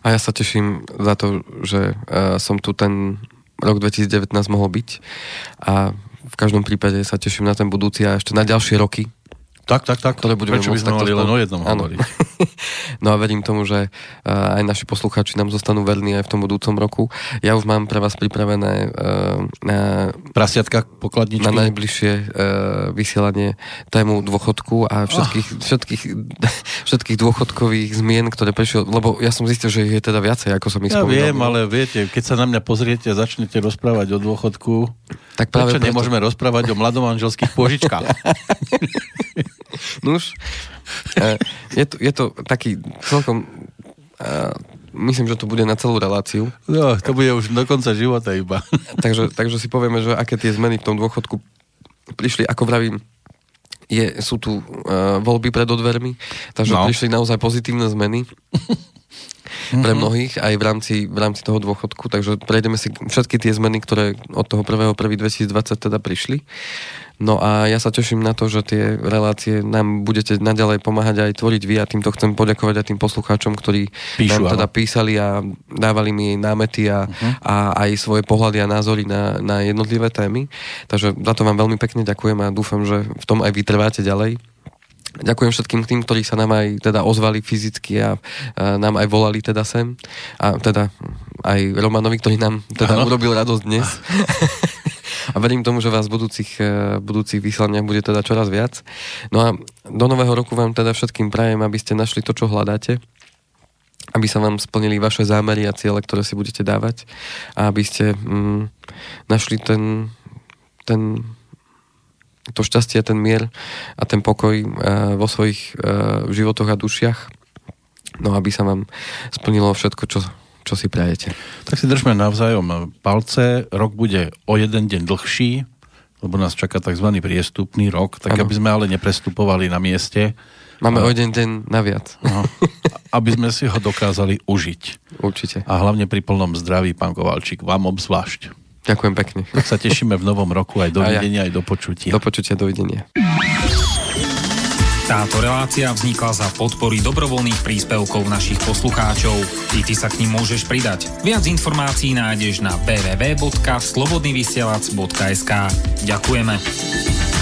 A ja sa teším za to, že uh, som tu ten rok 2019 mohol byť. A v každom prípade sa teším na ten budúci a ešte na ďalšie roky,
Tak, tak, tak.
ktoré budeme
Prečo by sme mali len o jednom
Áno.
hovoriť? (laughs)
No a verím tomu, že uh, aj naši poslucháči nám zostanú verní aj v tom budúcom roku. Ja už mám pre vás pripravené na,
Prasiatka, pokladničky.
na najbližšie vysielanie tému dôchodku a všetkých,
Ah.
všetkých, (laughs) všetkých dôchodkových zmien, ktoré prešiel, lebo ja som zistil, že ich je teda viacej, ako som ich
Ja
spomínal.
viem, ale viete, keď sa na mňa pozriete a začnete rozprávať o dôchodku,
Tak práve
prečo
preto-
nemôžeme rozprávať o mladomanželských pôžičkách?
Nuž, e, je to, je to taký celkom... e, myslím, že to bude na celú reláciu.
No, to bude už do konca života iba.
Takže, takže si povieme, že aké tie zmeny v tom dôchodku prišli, ako vravím, je, sú tu uh, voľby pred odvermi, takže
No.
no. prišli naozaj pozitívne zmeny pre mnohých aj v rámci, v rámci toho dôchodku, takže prejdeme si všetky tie zmeny, ktoré od toho 1.1.2020 teda prišli. No a ja sa teším na to, že tie relácie nám budete naďalej pomáhať aj tvoriť vy a týmto chcem poďakovať aj tým poslucháčom, ktorí
Píšu,
nám teda
áno.
písali a dávali mi námety a, uh-huh. a aj svoje pohľady a názory na, na jednotlivé témy. Takže za to vám veľmi pekne ďakujem a dúfam, že v tom aj vytrváte ďalej. Ďakujem všetkým tým, ktorí sa nám aj teda ozvali fyzicky a, a nám aj volali teda sem. A teda aj Romanovi, ktorý nám teda
Áno.
urobil radosť dnes. (laughs) a verím tomu, že vás v budúcich, eh, budúcich vyslaniach bude teda čoraz viac. No a do nového roku vám teda všetkým prajem, aby ste našli to, čo hľadáte aby sa vám splnili vaše zámery a ciele, ktoré si budete dávať a aby ste mm, našli ten, ten to šťastie, ten mier a ten pokoj uh, vo svojich uh, životoch a dušiach. No aby sa vám splnilo všetko, čo, čo si prajete.
tak si držme navzájom palce. Rok bude o jeden deň dlhší, lebo nás čaká tzv. priestupný rok, tak
Áno.
aby sme ale neprestupovali na mieste,
Máme o jeden deň naviac.
no, aby sme si ho dokázali užiť.
Určite.
A hlavne pri plnom zdraví, pán Kovalčík, vám obzvlášť.
Ďakujem pekne.
Tak sa tešíme v novom roku aj
ja.
dovidenia, aj do počutia.
Do počutia, dovidenia.
Táto relácia vznikla za podpory dobrovoľných príspevkov našich poslucháčov. I ty sa k ním môžeš pridať. Viac informácií nájdeš na www.slobodnyvysielac.sk Ďakujeme.